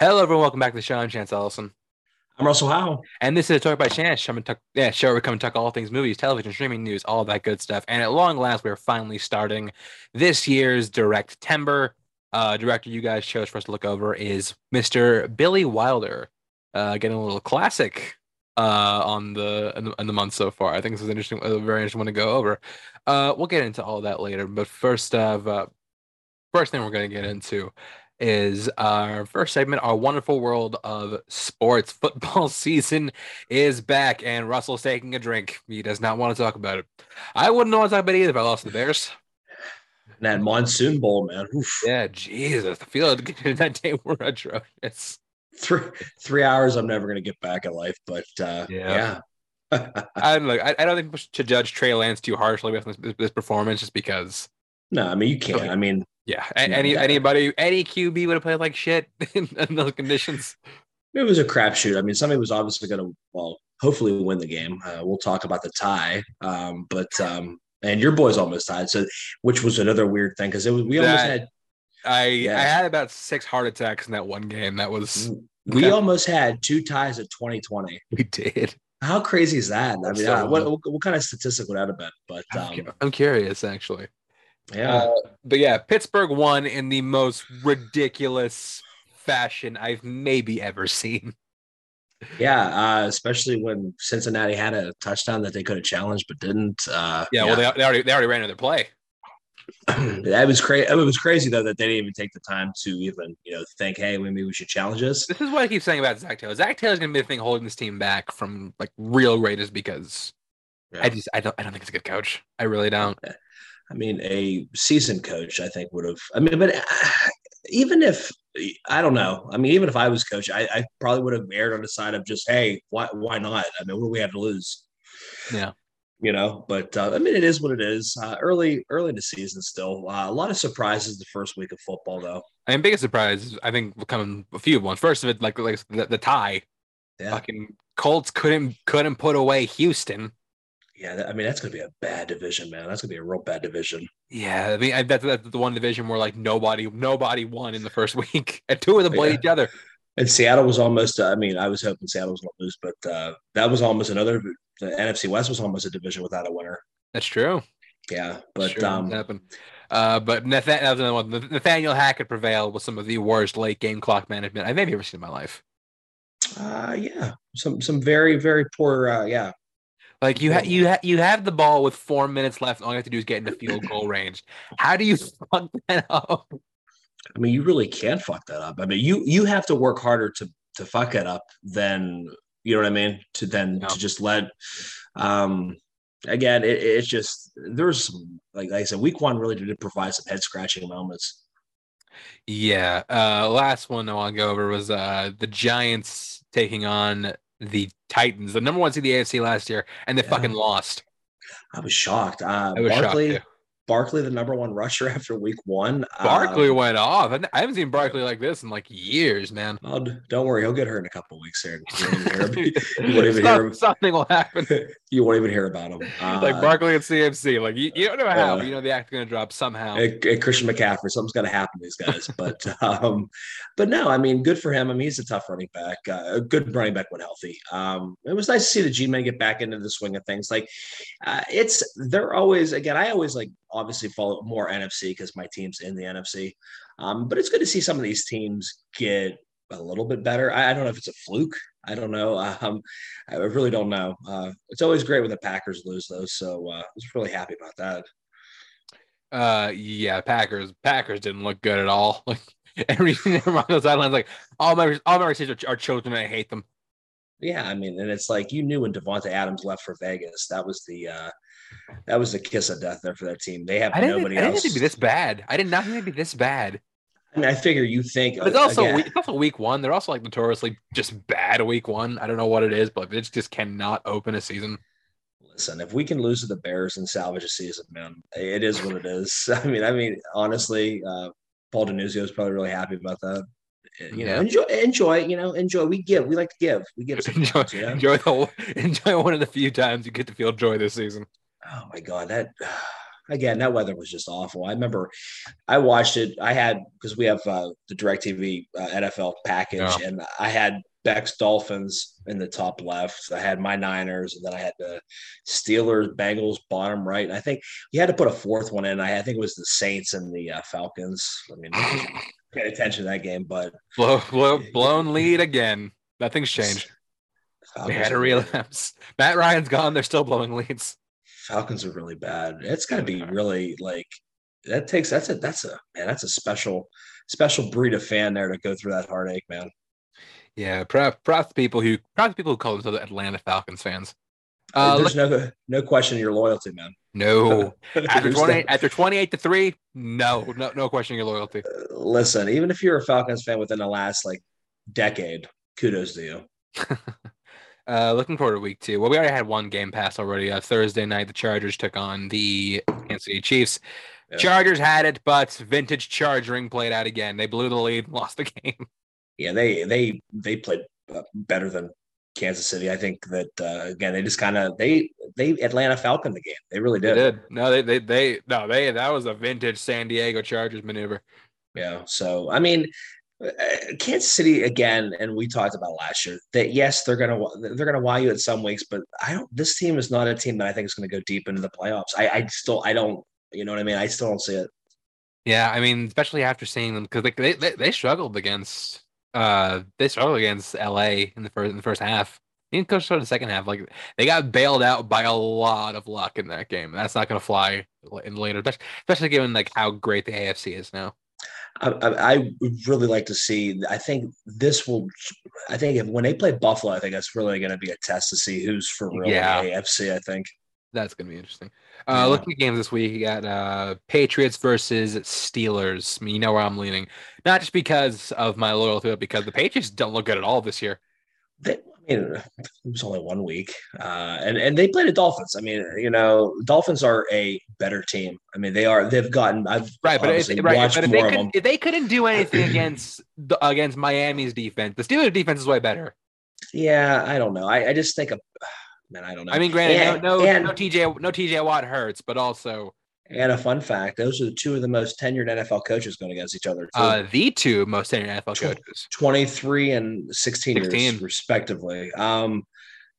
Hello, everyone. Welcome back to the show. I'm Chance Ellison. I'm Russell Howe. And this is a Talk by Chance. Show, talk, yeah, show where we come and talk all things movies, television, streaming news, all that good stuff. And at long last, we're finally starting this year's Direct Timber. Uh, director you guys chose for us to look over is Mr. Billy Wilder. Uh, getting a little classic uh, on the in, the in, the month so far. I think this is interesting, a very interesting one to go over. Uh, we'll get into all that later. But first, uh, first thing we're going to get into is our first segment, our wonderful world of sports. Football season is back, and Russell's taking a drink. He does not want to talk about it. I wouldn't want to talk about it either if I lost the Bears. That monsoon bowl, man. Oof. Yeah, Jesus. The field that day were atrocious. Three three hours I'm never gonna get back in life, but uh, yeah. yeah. I, look, I, I don't think we should judge Trey Lance too harshly with this, this performance just because. No, I mean you can't. I mean, yeah, any anybody, any QB would have played like shit in, in those conditions. It was a crapshoot. I mean, somebody was obviously going to, well, hopefully win the game. Uh, we'll talk about the tie, um, but um, and your boys almost tied, so which was another weird thing because it was we that, almost had. I yeah. I had about six heart attacks in that one game. That was we okay. almost had two ties at 2020. We did. How crazy is that? I mean, so, uh, what, what, what kind of statistic would that have been? But um, I'm curious, actually. Yeah. Uh, but yeah, Pittsburgh won in the most ridiculous fashion I've maybe ever seen. Yeah, uh, especially when Cincinnati had a touchdown that they could have challenged but didn't. Uh, yeah, yeah, well, they, they already they already ran their play. that was crazy. It was crazy though that they didn't even take the time to even you know think, hey, maybe we should challenge us. This is what I keep saying about Zac Taylor. Zac Taylor's gonna be the thing holding this team back from like real greatness because yeah. I just I don't I don't think it's a good coach. I really don't. I mean, a seasoned coach, I think, would have. I mean, but uh, even if I don't know, I mean, even if I was coach, I, I probably would have erred on the side of just, hey, why why not? I mean, what do we have to lose? Yeah, you know. But uh, I mean, it is what it is. Uh, early early in the season, still uh, a lot of surprises the first week of football, though. I mean, biggest surprise, I think, coming a few ones. First of it, like like the, the tie. Yeah. Fucking Colts couldn't couldn't put away Houston. Yeah, I mean that's going to be a bad division, man. That's going to be a real bad division. Yeah, I mean that's, that's the one division where like nobody nobody won in the first week, and two of them played yeah. each other. And Seattle was almost. Uh, I mean, I was hoping Seattle was going to lose, but uh, that was almost another. The NFC West was almost a division without a winner. That's true. Yeah, but sure, um, happened. Uh, but Nathaniel, Nathaniel Hackett prevailed with some of the worst late game clock management I've maybe ever seen in my life. Uh, yeah, some some very very poor. Uh, yeah, like you have you ha- you have the ball with four minutes left. All you have to do is get into field goal range. How do you fuck that up? I mean, you really can't fuck that up. I mean, you you have to work harder to to fuck it up than you know what I mean. To then to just let. Um, again, it, it's just there's some, like, like I said, week one really did provide some head scratching moments. Yeah. Uh, last one I want to go over was uh, the Giants taking on the Titans, the number one seed in the AFC last year, and they yeah. fucking lost. I was shocked. Uh, I was Barkley, shocked Barkley, the number one rusher after week one. Barkley um, went off. I haven't seen Barkley like this in like years, man. Oh, don't worry, he'll get hurt in a couple weeks here. You won't even hear him. Something will happen. you won't even hear about him. Uh, like Barkley and CMC. Like you, you don't know how, uh, you know the act's going to drop somehow. Christian McCaffrey, something's going to happen to these guys. but um, but no, I mean, good for him. I mean, he's a tough running back. Uh, a good running back when healthy. Um, it was nice to see the G-men get back into the swing of things. Like uh, it's they're always again. I always like obviously follow more NFC because my team's in the NFC. Um, but it's good to see some of these teams get a little bit better. I, I don't know if it's a fluke. I don't know. Um, I really don't know. Uh, it's always great when the Packers lose, though. So uh, I was really happy about that. Uh, yeah, Packers. Packers didn't look good at all. Like everything on those sidelines, like all my all my receivers are, are children. And I hate them. Yeah, I mean, and it's like you knew when Davante Adams left for Vegas, that was the uh, that was the kiss of death there for that team. They have I nobody else. I didn't think it'd be this bad. I did not think it'd be this bad. I mean, I figure you think but it's also again, week, it's also week one. They're also like notoriously just bad week one. I don't know what it is, but it just cannot open a season. Listen, if we can lose to the Bears and salvage a season, man, it is what it is. I mean, I mean, honestly, uh, Paul Denuzio is probably really happy about that. You know, yeah. enjoy, enjoy. You know, enjoy. We give. We like to give. We give. Enjoy. You know? Enjoy the. Enjoy one of the few times you get to feel joy this season. Oh my god, that again, that weather was just awful. I remember I watched it. I had because we have uh, the DirecTV uh, NFL package, yeah. and I had Beck's Dolphins in the top left. I had my Niners, and then I had the Steelers, Bengals, bottom right. And I think you had to put a fourth one in. I, I think it was the Saints and the uh, Falcons. I mean, pay attention to that game, but blow, blow, blown lead again. Nothing's changed. They had a relapse. Matt Ryan's gone. They're still blowing leads. Falcons are really bad. It's got to be really like that takes that's a that's a man that's a special special breed of fan there to go through that heartache, man. Yeah, props people who props people who call themselves Atlanta Falcons fans. Uh, There's look, no no question your loyalty, man. No, after twenty after twenty eight to three, no, no no question your loyalty. Uh, listen, even if you're a Falcons fan within the last like decade, kudos to you. Uh, looking forward to week two. Well, we already had one game pass already. Uh, Thursday night, the Chargers took on the Kansas City Chiefs. Yeah. Chargers had it, but vintage charging played out again. They blew the lead, lost the game. Yeah, they they they played uh, better than Kansas City. I think that uh, again, they just kind of they they Atlanta Falcon the game. They really did. They did. No, they they they no they that was a vintage San Diego Chargers maneuver. Yeah. So I mean, Kansas City again, and we talked about last year that yes, they're gonna they're gonna wow you at some weeks, but I don't. This team is not a team that I think is going to go deep into the playoffs. I, I still I don't. You know what I mean? I still don't see it. Yeah, I mean, especially after seeing them because they, they they struggled against uh they struggled against LA in the first in the first half. Even coach for the second half, like they got bailed out by a lot of luck in that game. That's not going to fly in later, especially given like how great the AFC is now. I, I, would really like to see. I think this will. I think if, when they play Buffalo, I think that's really going to be a test to see who's for real yeah. AFC. I think that's going to be interesting. Uh, yeah. Looking at games this week, you got uh, Patriots versus Steelers. I mean, you know where I'm leaning, not just because of my loyalty, but because the Patriots don't look good at all this year. They, mean, it was only one week, uh, and and they played the Dolphins. I mean, you know, Dolphins are a better team. I mean, they are. They've gotten. I've right, but if, right, but if they, could, if they couldn't do anything against the, against Miami's defense, the Steelers' defense is way better. Yeah, I don't know. I, I just think of man, I don't know. I mean, granted, and, no, no, and, no TJ, no TJ Watt hurts, but also and a fun fact: those are the two of the most tenured NFL coaches going against each other. Uh, the two most tenured NFL coaches, twenty-three and sixteen, 16. years, respectively. Um,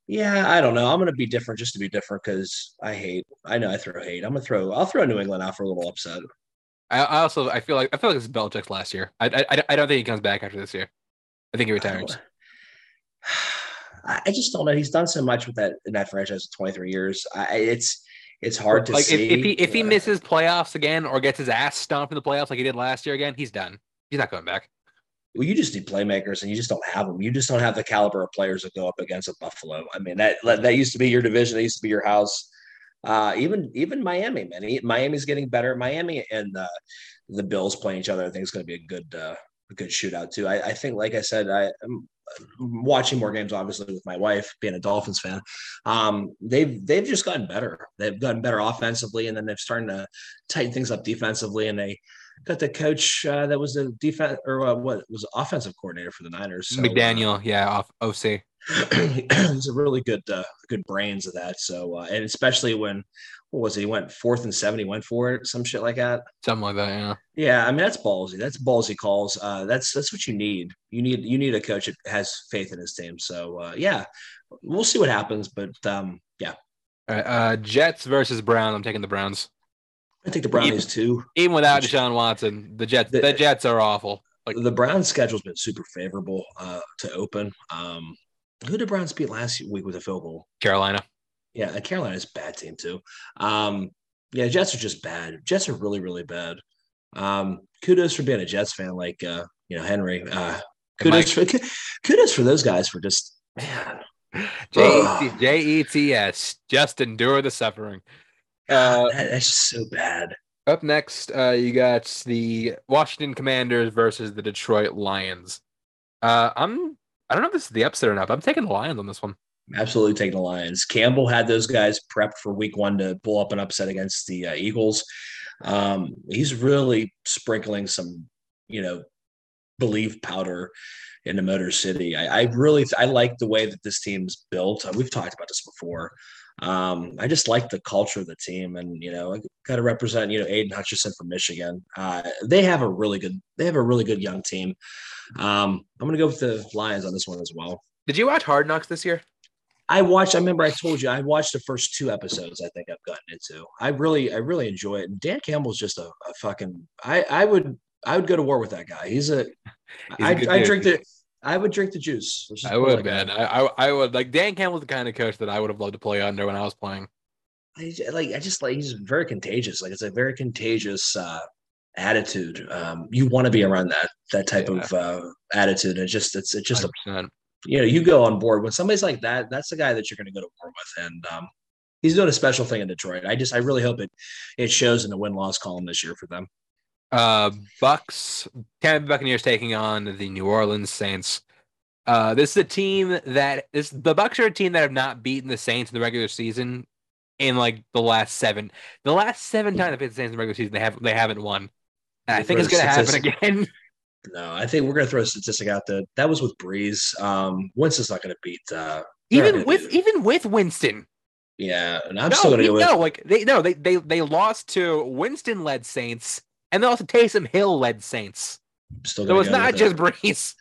yeah, I don't know. I'm going to be different just to be different because I hate. I know I throw hate. I'm going to throw. I'll throw New England out for a little upset. I, I also I feel like I feel like it's Belichick's last year. I, I I don't think he comes back after this year. I think he retires. I just don't know. He's done so much with that in that franchise 23 years. I, it's it's hard to like see. If, if he if he misses playoffs again or gets his ass stomped in the playoffs like he did last year again, he's done. He's not coming back. Well, you just need playmakers, and you just don't have them. You just don't have the caliber of players that go up against a Buffalo. I mean, that that used to be your division. That used to be your house. Uh, even even Miami, man. Miami's getting better. Miami and uh, the Bills playing each other. I think it's going to be a good uh, a good shootout too. I, I think, like I said, I, watching more games, obviously, with my wife being a Dolphins fan. Um, they've they've just gotten better. They've gotten better offensively, and then they've started to tighten things up defensively. And they got the coach uh, that was the defense or uh, what was offensive coordinator for the Niners. So, McDaniel, uh, yeah, off OC. he's a really good uh, good brains of that. So uh, and especially when what was it? He went fourth and seven. He went for it, some shit like that. Something like that, yeah. Yeah, I mean that's ballsy. That's ballsy calls. Uh, that's that's what you need. You need you need a coach that has faith in his team. So uh, yeah, we'll see what happens. But um, yeah. All right, uh, Jets versus Brown. I'm taking the Browns. I think the Brownies too. Even without Deshaun Watson, the Jets the, the Jets are awful. Like the Browns' schedule's been super favorable uh, to open. Um, who did Browns beat last week with a field goal? Carolina. Yeah, Carolina's a bad team too. Um, yeah, Jets are just bad. Jets are really, really bad. Um, kudos for being a Jets fan, like uh, you know Henry. Uh, kudos for kudos for those guys for just man. J E T S. Just endure the suffering. Uh, that's just so bad. Up next, uh, you got the Washington Commanders versus the Detroit Lions. Uh, I'm I don't know if this is the upset or not, but I'm taking the Lions on this one. Absolutely taking the Lions. Campbell had those guys prepped for week one to pull up an upset against the uh, Eagles. Um, he's really sprinkling some, you know, believe powder in the Motor City. I, I really I like the way that this team's built. We've talked about this before. Um, I just like the culture of the team, and you know, I got to represent you know Aidan Hutchinson from Michigan. Uh, they have a really good they have a really good young team. Um, I'm gonna go with the Lions on this one as well. Did you watch Hard Knocks this year? I watched. I remember I told you I watched the first two episodes. I think I've gotten into. I really, I really enjoy it. And Dan Campbell's just a, a fucking. I, I would, I would go to war with that guy. He's a. He's I, I drink the. I would drink the juice. I would, man. I, I, I would like Dan Campbell's the kind of coach that I would have loved to play under when I was playing. I like. I just like he's very contagious. Like it's a very contagious uh, attitude. Um, you want to be around that that type yeah. of uh, attitude. It's just it's it's just 100%. a you know, you go on board when somebody's like that. That's the guy that you're going to go to war with, and um, he's doing a special thing in Detroit. I just, I really hope it it shows in the win loss column this year for them. Uh, Bucks, Tampa Buccaneers taking on the New Orleans Saints. Uh, this is a team that this the Bucks are a team that have not beaten the Saints in the regular season in like the last seven. The last seven times they've beat the Saints in the regular season, they have they haven't won. I think it's going to happen again. No, I think we're going to throw a statistic out there. that was with Brees. Um, Winston's not going to beat. Uh, even with even with Winston. Yeah, and I'm no, still going to go. No, like they no they they they lost to Winston led Saints, and they also Taysom Hill led Saints. Still so it's not just Brees.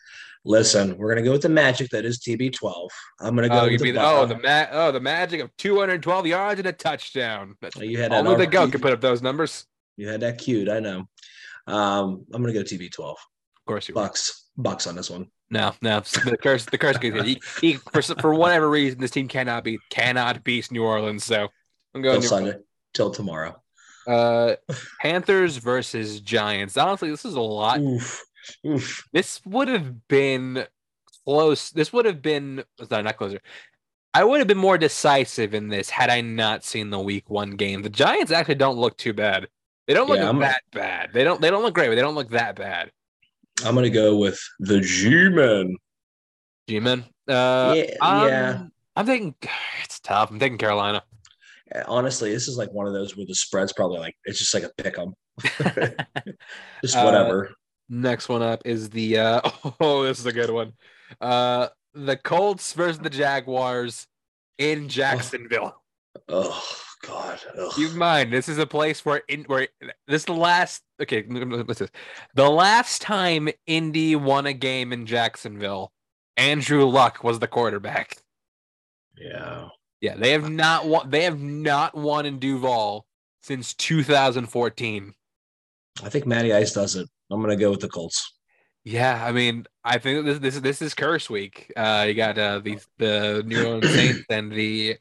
Listen, we're gonna go with the magic that is TB12. I'm gonna go. Oh, with the, the oh the ma- oh the magic of 212 yards and a touchdown. Oh, you had only the goat can put up those numbers. You had that cute, I know. Um, I'm gonna go TB12 course you Bucks. Were. Bucks on this one. No, no. The curse, the curse He, he, for, for whatever reason, this team cannot be cannot beat New Orleans. So I'm going till Sunday, till tomorrow. Uh, Panthers versus Giants. Honestly, this is a lot. Oof, oof. This would have been close. This would have been sorry, not closer. I would have been more decisive in this had I not seen the week one game. The Giants actually don't look too bad. They don't look yeah, that bad. They don't. They don't look great, but they don't look that bad. I'm gonna go with the G-men. G-men. Uh, yeah, I'm, yeah. I'm thinking it's tough. I'm taking Carolina. honestly, this is like one of those where the spread's probably like it's just like a pick 'em. just uh, whatever. Uh, next one up is the uh, oh, this is a good one. Uh, the Colts versus the Jaguars in Jacksonville. Oh. oh. God. Ugh. Keep in mind, this is a place where in where this is the last. Okay, this? The last time Indy won a game in Jacksonville, Andrew Luck was the quarterback. Yeah. Yeah, they have not won. They have not won in Duval since 2014. I think Matty Ice does it. I'm gonna go with the Colts. Yeah, I mean, I think this this this is curse week. Uh, you got uh, the the New Orleans Saints and the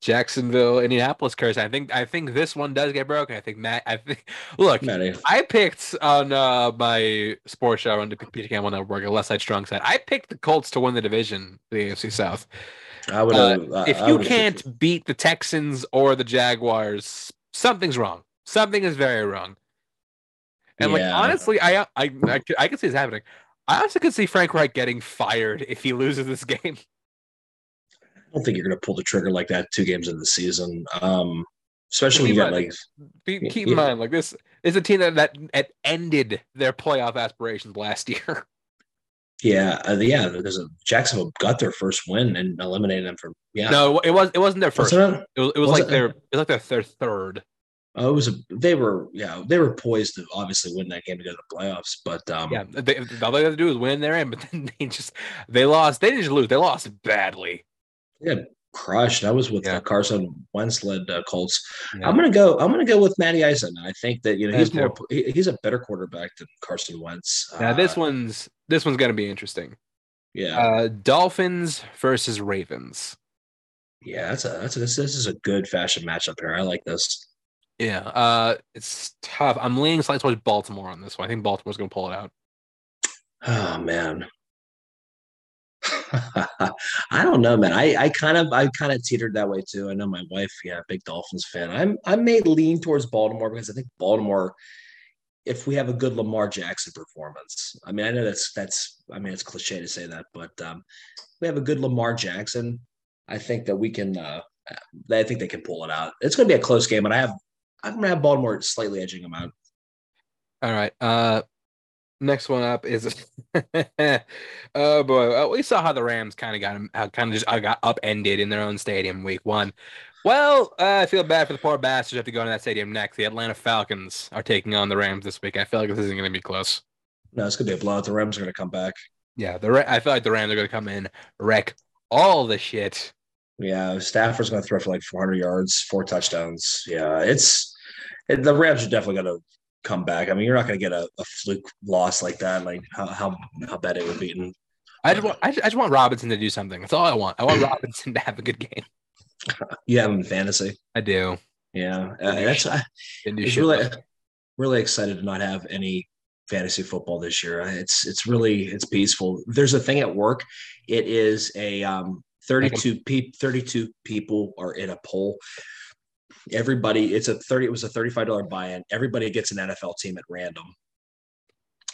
Jacksonville, Indianapolis curse. I think I think this one does get broken. I think Matt. I think look. Matty. I picked on uh, my sports show on the PTK One Network, a left side strong side. I picked the Colts to win the division, the AFC South. I would. Uh, if you can't beat the Texans or the Jaguars, something's wrong. Something is very wrong. And yeah. like honestly, I I I, I can see this happening. I also could see Frank Reich getting fired if he loses this game. I don't think you're going to pull the trigger like that two games in the season. Um, especially when you got like keep, keep in mind like this is a team that that ended their playoff aspirations last year. Yeah, uh, yeah. Because Jacksonville got their first win and eliminated them from. Yeah, no, it was it wasn't their first. Was it, it, was, it was, was like it? their it was like their, their third. Oh, it was a, they were yeah they were poised to obviously win that game to go to the playoffs, but um yeah they, all they had to do was win their end, but then they just they lost. They didn't just lose; they lost badly. Yeah, crushed. That was with yeah. Carson Wentz led uh, Colts. Yeah. I'm gonna go. I'm gonna go with Matty Eisen. I think that you know he's more. he's a better quarterback than Carson Wentz. Now uh, this one's this one's gonna be interesting. Yeah. Uh, Dolphins versus Ravens. Yeah, that's a that's a, this, this is a good fashion matchup here. I like this. Yeah, uh, it's tough. I'm leaning slightly towards Baltimore on this one. I think Baltimore's going to pull it out. Oh man, I don't know, man. I, I kind of I kind of teetered that way too. I know my wife, yeah, big Dolphins fan. I'm I may lean towards Baltimore because I think Baltimore, if we have a good Lamar Jackson performance, I mean, I know that's that's I mean it's cliche to say that, but um, we have a good Lamar Jackson. I think that we can. Uh, I think they can pull it out. It's going to be a close game, but I have I'm going to have Baltimore slightly edging them out. All right. Uh, Next one up is oh boy, uh, we saw how the Rams kind of got him, kind of just uh, got upended in their own stadium week one. Well, uh, I feel bad for the poor bastards who have to go to that stadium next. The Atlanta Falcons are taking on the Rams this week. I feel like this isn't going to be close. No, it's going to be a blowout. The Rams are going to come back. Yeah, the I feel like the Rams are going to come in, wreck all the shit. Yeah, Stafford's going to throw for like 400 yards, four touchdowns. Yeah, it's it, the Rams are definitely going to come back. I mean, you're not going to get a, a, fluke loss like that. Like how how, how bad it would be. And, I just want I just want Robinson to do something. That's all I want. I want Robinson to have a good game. You have him in fantasy. I do. Yeah, uh, that's I, it's really really excited to not have any fantasy football this year. It's it's really it's peaceful. There's a thing at work. It is a um, 32 pe- 32 people are in a poll. Everybody, it's a 30, it was a $35 buy-in. Everybody gets an NFL team at random.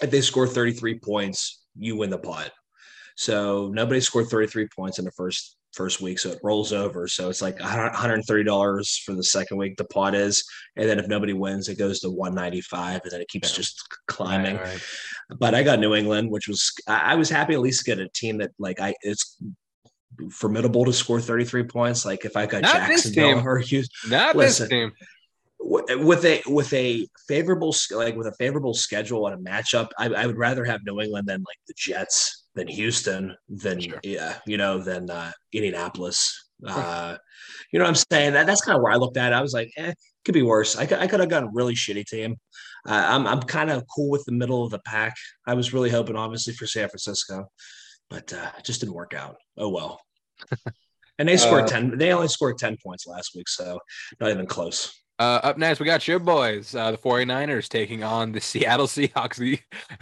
If they score 33 points, you win the pot. So nobody scored 33 points in the first first week, so it rolls over. So it's like $130 for the second week. The pot is, and then if nobody wins, it goes to 195, and then it keeps yeah. just climbing. Right, right. But I got New England, which was I was happy at least get a team that like I it's formidable to score 33 points. Like if I got Not Jacksonville or Houston, Not listen, this team with a with a favorable like with a favorable schedule and a matchup, I, I, would rather have New England than like the Jets, than Houston, than sure. yeah, you know, than uh, Indianapolis. Uh, you know what I'm saying? That that's kind of where I looked at. it. I was like, eh, could be worse. I could, I could have gotten a really shitty team. Uh, I'm I'm kind of cool with the middle of the pack. I was really hoping, obviously, for San Francisco, but uh, it just didn't work out. Oh well. and they scored uh, ten. They only scored ten points last week, so not even close. Uh, up next, we got your boys, uh, the 49ers, taking on the Seattle Seahawks, the,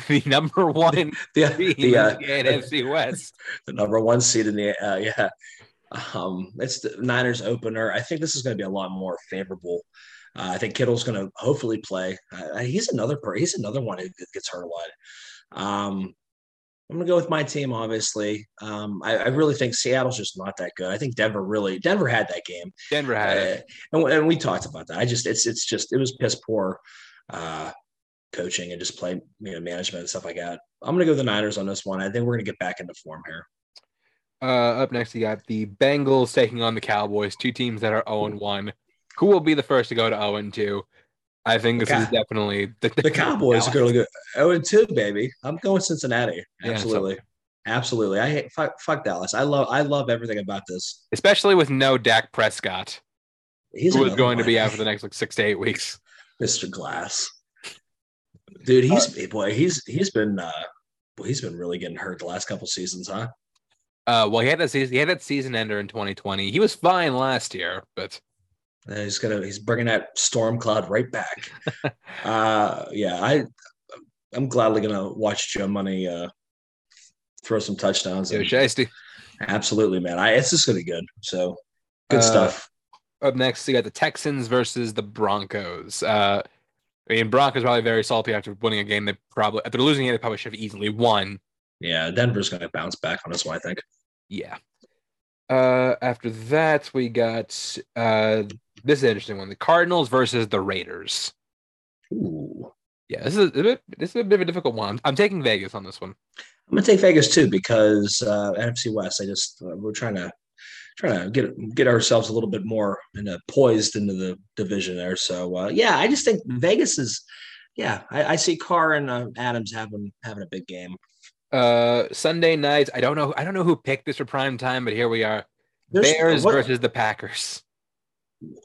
the number one the, the, the uh, NFC West. The number one seed in the, uh, yeah. Um, it's the Niners opener. I think this is going to be a lot more favorable. Uh, I think Kittle's going to hopefully play. Uh, he's another he's another one who gets hurt a lot. Um, I'm gonna go with my team. Obviously, um, I, I, really think Seattle's just not that good. I think Denver really Denver had that game. Denver had uh, it, and, and, we talked about that. I just it's it's just it was piss poor uh, coaching and just play you know management and stuff like that. I'm gonna go the Niners on this one. I think we're gonna get back into form here. Uh, up next, you got the Bengals taking on the Cowboys, two teams that are 0 1. Who will be the first to go to 0 2? I think this is definitely the, the, the Cowboys are going to go oh and two, baby. I'm going Cincinnati. Absolutely, yeah, absolutely. I hate fuck, fuck, Dallas. I love I love everything about this, especially with no Dak Prescott. He's who is going to be out for the next like six to eight weeks. Mr. Glass, dude. He's uh, boy. He's he's been uh, boy, he's been really getting hurt the last couple seasons, huh? Uh, well, he had that season. He had that season ender in 2020. He was fine last year, but and he's gonna he's bringing that storm cloud right back. uh, yeah, I I'm gladly gonna watch Joe Money uh, throw some touchdowns. Joe Shiesty. Absolutely, man. I it's just gonna be good. So good uh, stuff. Up next, you got the Texans versus the Broncos. Uh, I mean, Broncos probably very salty after winning a game. They probably after losing it, they probably should have easily won. Yeah, Denver's gonna bounce back on this one, I think. Yeah. Uh, after that, we got uh, this is an interesting one: the Cardinals versus the Raiders. Ooh. Yeah, this is a bit, this is a bit of a difficult one. I'm taking Vegas on this one. I'm gonna take Vegas too because uh, NFC West. I just uh, we're trying to trying to get get ourselves a little bit more in a, poised into the division there. So uh, yeah, I just think Vegas is. Yeah, I, I see Carr and uh, Adams having having a big game. Uh, Sunday nights. I don't know. I don't know who picked this for prime time, but here we are. There's, Bears what, versus the Packers.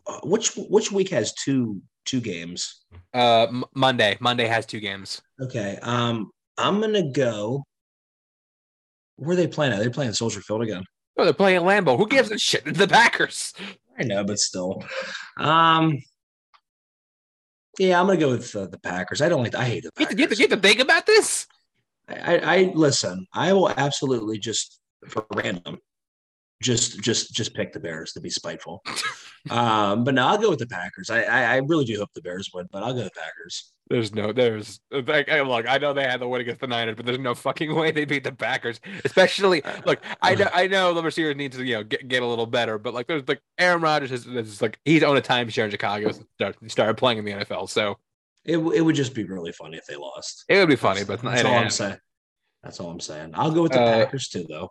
Uh, which which week has two two games? Uh, M- Monday. Monday has two games. Okay. Um, I'm gonna go. Where are they playing at? They're playing Soldier Field again. Oh, they're playing Lambeau. Who gives a shit? The Packers. I know, but still. Um. Yeah, I'm gonna go with uh, the Packers. I don't like. I hate the Packers. You have, to, you have to think about this. I, I listen. I will absolutely just for random, just just just pick the Bears to be spiteful. um, but no, I'll go with the Packers. I, I, I really do hope the Bears win, but I'll go with the Packers. There's no, there's like, look, I know they had the win against the Niners, but there's no fucking way they beat the Packers. Especially, look, I know, I know the receiver needs to, you know, get, get a little better, but like, there's like Aaron Rodgers is, is like he's owned a timeshare in Chicago, started, started playing in the NFL, so It, it would just be really funny if they lost. It would be funny, but that's all I'm saying. That's all I'm saying. I'll go with the uh, Packers too, though.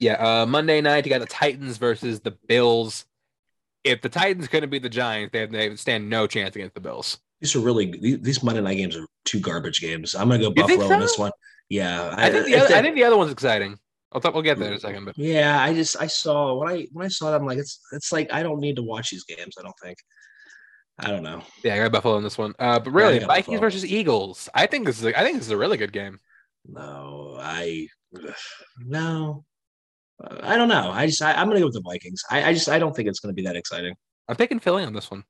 Yeah, uh, Monday night you got the Titans versus the Bills. If the Titans couldn't beat the Giants, they, they stand no chance against the Bills. These are really these Monday night games are two garbage games. I'm gonna go Buffalo so? in this one. Yeah, I, I think the other, I think the other one's exciting. I'll talk, we'll get there in a second. But yeah, I just I saw when I when I saw them like it's it's like I don't need to watch these games. I don't think. I don't know. Yeah, I got Buffalo in this one. Uh, but really, yeah, Vikings versus Eagles. I think this is a, I think this is a really good game. No, I no. I don't know. I just I, am gonna go with the Vikings. I, I just I don't think it's gonna be that exciting. I'm picking Philly on this one.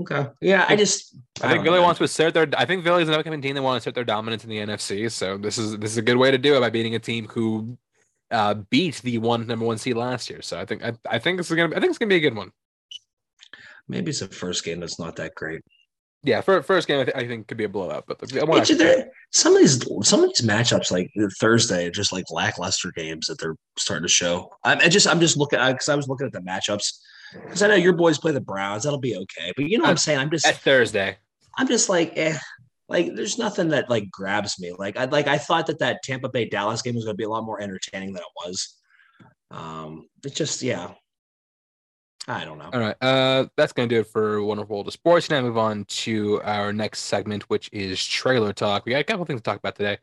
Okay. Yeah, I just I, I think Philly know. wants to assert their. I think Philly's an upcoming team that want to assert their dominance in the NFC. So this is this is a good way to do it by beating a team who uh, beat the one number one seed last year. So I think I, I think this is gonna I think it's gonna be a good one. Maybe it's the first game that's not that great. Yeah, for first game I, th- I think could be a blowout, but the, there, some of these some of these matchups like Thursday are just like lackluster games that they're starting to show. I'm I just I'm just looking because I was looking at the matchups because I know your boys play the Browns. That'll be okay, but you know what I'm saying. I'm just at Thursday. I'm just like eh, like there's nothing that like grabs me. Like I like I thought that that Tampa Bay Dallas game was going to be a lot more entertaining than it was. Um, it just yeah, I don't know. All right. Uh, that's going to do it for Wonderful World of Sports. Now move on to our next segment, which is trailer talk. We got a couple things to talk about today.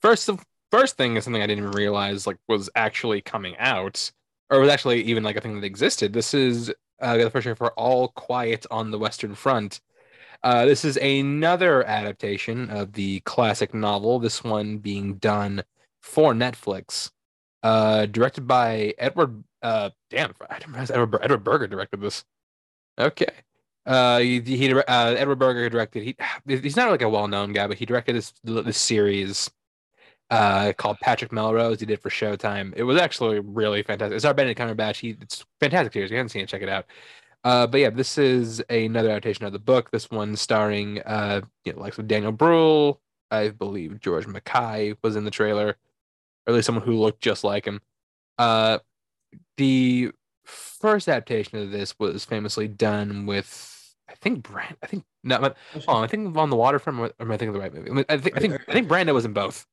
First, the first thing is something I didn't even realize like was actually coming out, or was actually even like a thing that existed. This is uh, the first trailer for All Quiet on the Western Front. Uh, this is another adaptation of the classic novel. This one being done for Netflix, uh, directed by Edward uh, damn, I Edward, Edward Berger directed this. Okay. Uh, he, he uh, Edward Berger directed. He he's not like a well-known guy, but he directed this this series uh called Patrick Melrose. He did for Showtime. It was actually really fantastic. It's our Benedict Cumberbatch. He it's fantastic series. If you haven't seen it, check it out. Uh, but yeah, this is another adaptation of the book. This one starring uh, you know, like Daniel Bruhl. I believe George Mackay was in the trailer, or at least someone who looked just like him. Uh, the first adaptation of this was famously done with I think Brand. I think no. Oh, I think on the waterfront. Or am I thinking of the right movie? I think I think I think Brando was in both.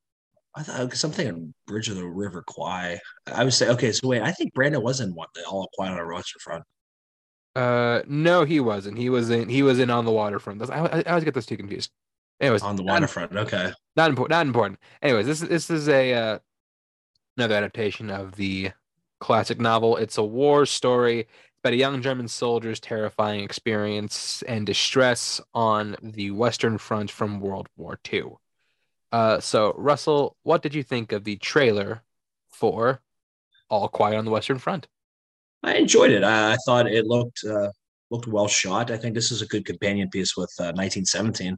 I thought because I'm thinking Bridge of the River Kwai. I would say okay. So wait, I think Brando was in one. All Quiet on the Waterfront. Uh, no, he wasn't. He was in. He was in on the waterfront. I, I, I always get those two confused. Anyways, on the waterfront. Not, okay. Not important. Not important. Anyways, this this is a uh, another adaptation of the classic novel. It's a war story about a young German soldier's terrifying experience and distress on the Western Front from World War II. Uh, so, Russell, what did you think of the trailer for All Quiet on the Western Front? I enjoyed it. I, I thought it looked uh, looked well shot. I think this is a good companion piece with uh, 1917.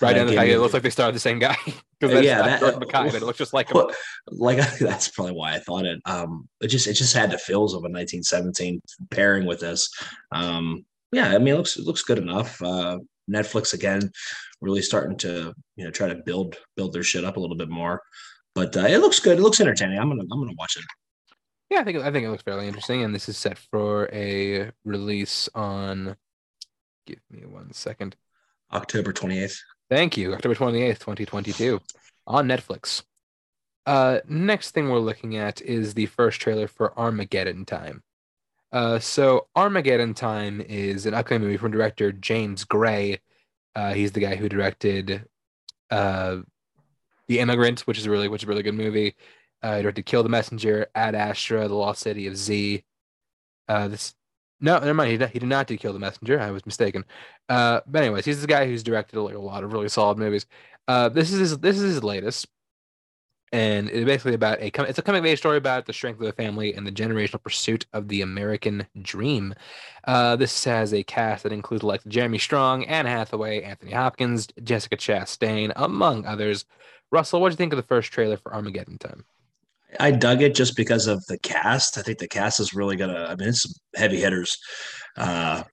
Right, and it looks like they started the same guy. Because yeah, that, George Mackay, but it looks just like him. Like that's probably why I thought it. Um, it just it just had the feels of a 1917 pairing with this. Um, yeah, I mean, it looks it looks good enough. Uh, Netflix again, really starting to you know try to build build their shit up a little bit more. But uh, it looks good. It looks entertaining. I'm gonna I'm gonna watch it. Yeah, I think I think it looks fairly interesting, and this is set for a release on. Give me one second. October 28th. Thank you. October 28th, 2022 on Netflix. Uh, next thing we're looking at is the first trailer for Armageddon Time. Uh, so Armageddon Time is an upcoming movie from director James Gray. Uh, he's the guy who directed uh, The Immigrant, which is really which is a really good movie. Uh, he directed Kill the Messenger, Ad Astra, The Lost City of Z. Uh, this no, never mind. He did, he did not do Kill the Messenger. I was mistaken. Uh, but anyways, he's the guy who's directed like a lot of really solid movies. Uh, this is his, this is his latest, and it's basically about a it's a coming of age story about the strength of the family and the generational pursuit of the American dream. Uh, this has a cast that includes like Jeremy Strong, Anne Hathaway, Anthony Hopkins, Jessica Chastain, among others. Russell, what do you think of the first trailer for Armageddon Time? I dug it just because of the cast. I think the cast is really gonna. I mean, it's heavy hitters. Uh,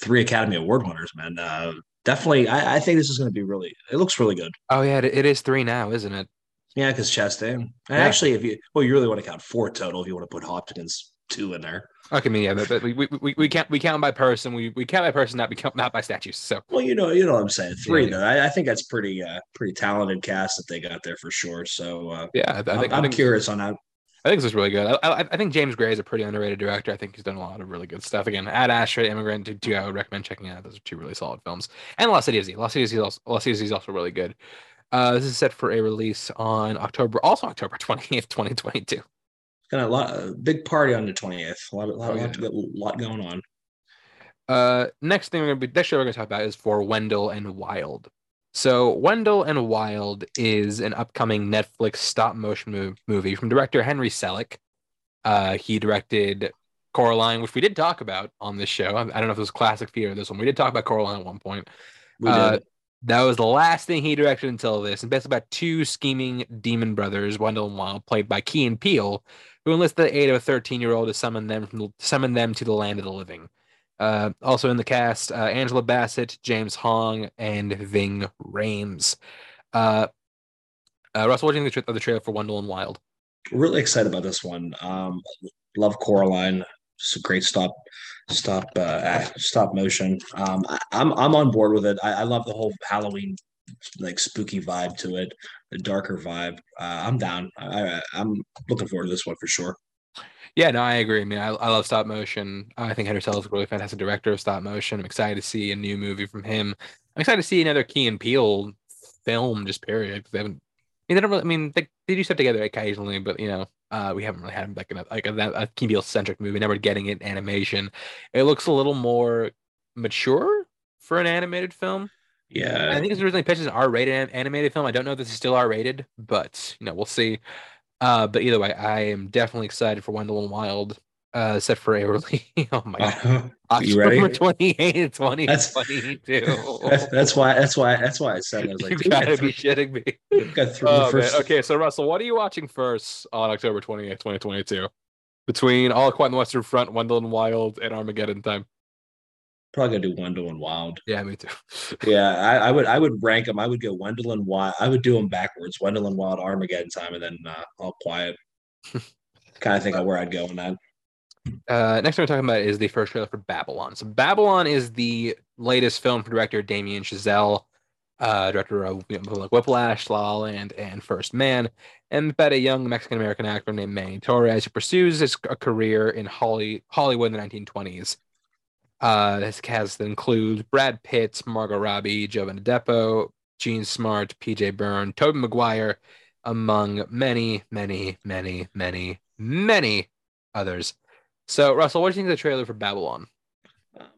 three Academy Award winners, man. Uh, definitely, I, I, think this is going to be really. It looks really good. Oh yeah, it is three now, isn't it? Yeah, because Chastain. And yeah. actually, if you well, you really want to count four total if you want to put Hopkins two in there. Okay, I mean, yeah, but, but we, we, we can't we count by person. We we count by person, not we count not by statues. So well, you know, you know what I'm saying. Three Yeah. though. I, I think that's pretty uh pretty talented cast that they got there for sure. So uh, yeah, I, I think I'm think, curious on that. I think this is really good. I, I, I think James Gray is a pretty underrated director. I think he's done a lot of really good stuff. Again, Ad Astra, Immigrant, two, two I would recommend checking out. Those are two really solid films. And Lost City of Z. Lost City of Z is also, Lost City of Z is also really good. Uh, this is set for a release on October, also October 20th, 2022. Got a lot, a big party on the 20th. A lot, a lot, Oh, yeah. lot, lot going on. Uh, next thing we're gonna be next show we're gonna talk about is for Wendell and Wild. So Wendell and Wild is an upcoming Netflix stop motion mov- movie from director Henry Selick. Uh, he directed Coraline, which we did talk about on this show. I, don't know if it was classic fear or this one. We did talk about Coraline at one point. We Uh, did. That was the last thing he directed until this, and basically about two scheming demon brothers, Wendell and Wild, played by Key and Peele, who enlist the aid of a 13-year-old to summon them from the, summon them to the land of the living. Uh, also in the cast, uh, Angela Bassett, James Hong, and Ving Rhames. Uh, uh, Russell, what do you think of the tra- trailer for Wendell and Wild? really excited about this one. Um, love Coraline. It's a great stop, stop, uh, stop motion. Um, I, I'm I'm on board with it. I, I love the whole Halloween like spooky vibe to it, the darker vibe. Uh, I'm down. I, I'm looking forward to this one for sure. Yeah, no, I agree. I mean, I, I love stop motion. I think Henry Selick is a really fantastic director of stop motion. I'm excited to see a new movie from him. I'm excited to see another Key and film, just period. They haven't. I mean, they don't really. I mean, they, they do stuff together occasionally, but you know, uh, we haven't really had like a like a, a Key centric movie. Never getting it animation. It looks a little more mature for an animated film. Yeah, I think it's originally pitched as an R-rated an- animated film. I don't know if this is still R-rated, but you know, we'll see. Uh, but either way, I am definitely excited for Wendell and Wild. Uh, set for a release. oh my god, you ready? October twenty eighth, twenty That's- twenty two. that's, that's why. That's why. That's why I said. I was You like, dude, gotta got be shitting me. got three Oh, first. Okay, so Russell, what are you watching first on October twenty eighth, twenty twenty two? Between All Quiet on the Western Front, Wendell and Wild, and Armageddon Time. Probably gonna do Wendell and Wild. Yeah, me too. Yeah, I, I would. I would rank them. I would go Wendell and Wild. I would do them backwards. Wendell and Wild, Armageddon time, and then uh, All Quiet. kind of think of where I'd go on that. Uh, next we're talking about is the first trailer for Babylon. So Babylon is the latest film from director Damien Chazelle, uh, director of you know, like Whiplash, La La Land, and First Man, and about a young Mexican American actor named Manny Torres who pursues his a career in Holly, Hollywood in the 1920s. Uh, this cast includes Brad Pitt, Margot Robbie, Jovan Adepo, Jean Smart, P.J. Byrne, Tobey Maguire, among many, many, many, many, many others. So, Russell, what do you think of the trailer for Babylon?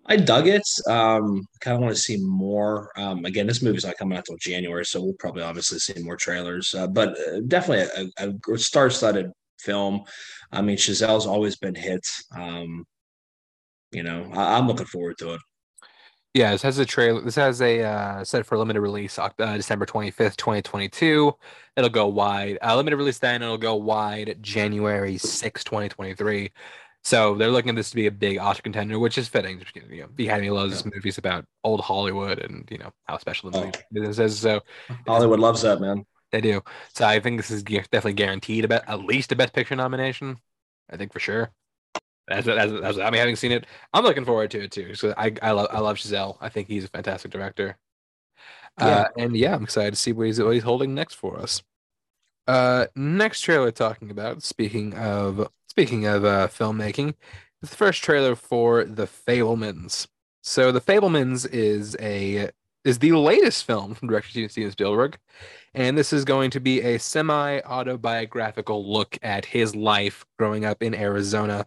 I dug it. Um, I kind of want to see more. Um, again, this movie's not coming out till January, so we'll probably obviously see more trailers. Uh, but uh, definitely a, a star-studded film. I mean, Chazelle's always been hit. Um, you know, I, I'm looking forward to it. Yeah, this has a trailer. This has a uh, set for limited release uh, December 25th, 2022. It'll go wide. Uh, limited release then it'll go wide January 6th, 2023. So they're looking at this to be a big Oscar contender, which is fitting. You know, the Academy loves movies about old Hollywood and you know how special the movie business is. So Hollywood loves that, man. they do. So I think this is definitely guaranteed about at least a Best Picture nomination. I think for sure. As, as, as I mean, having seen it, I'm looking forward to it too. So I I love I love Chazelle. I think he's a fantastic director. Uh, and yeah, I'm excited to see what he's what he's holding next for us. Uh, next trailer talking about speaking of speaking of uh, filmmaking, the first trailer for The Fabelmans. So The Fabelmans is a is the latest film from director Steven Spielberg, and this is going to be a semi autobiographical look at his life growing up in Arizona,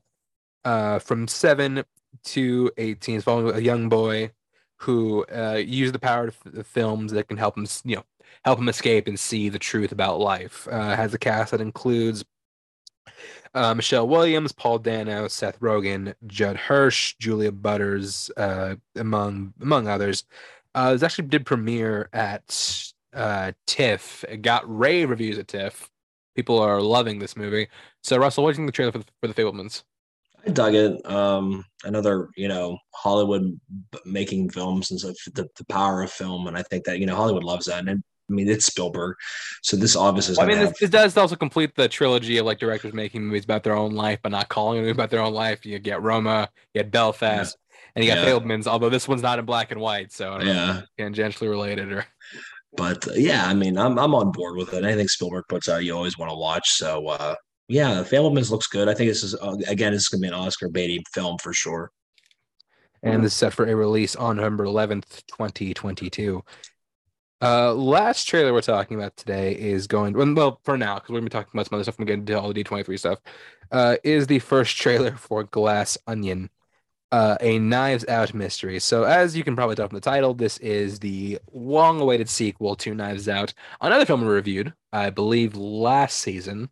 uh, from seven to eighteen, following a young boy who uh, used the power of the films that can help him, you know, help him escape and see the truth about life. Uh, has a cast that includes uh, Michelle Williams, Paul Dano, Seth Rogen, Judd Hirsch, Julia Butters, uh, among among others. Uh, this actually did premiere at uh, TIFF. It got rave reviews at TIFF. People are loving this movie. So, Russell, what do you think the trailer for the, for the Fabelmans? I dug it. Um, another, you know, Hollywood making films and stuff, the, the power of film. And I think that, you know, Hollywood loves that. And I mean, it's Spielberg, so this obviously. Well, I mean, this, this, does also complete the trilogy of like directors making movies about their own life, but not calling it about their own life. You get Roma, you get Belfast, yeah. and you got yeah. Fabelmans. Although this one's not in black and white, so yeah, tangentially related or. But uh, yeah, I mean, I'm I'm on board with it. Anything Spielberg puts out, you always want to watch. So uh, yeah, Fabelmans looks good. I think this is uh, again, this is gonna be an Oscar baiting film for sure. And this is set for a release on November 11th, 2022. Uh, last trailer we're talking about today is going well for now because we're gonna be talking about some other stuff. We're getting into all the D23 stuff. Uh, is the first trailer for Glass Onion, uh, a Knives Out mystery. So as you can probably tell from the title, this is the long-awaited sequel to Knives Out, another film we reviewed, I believe, last season.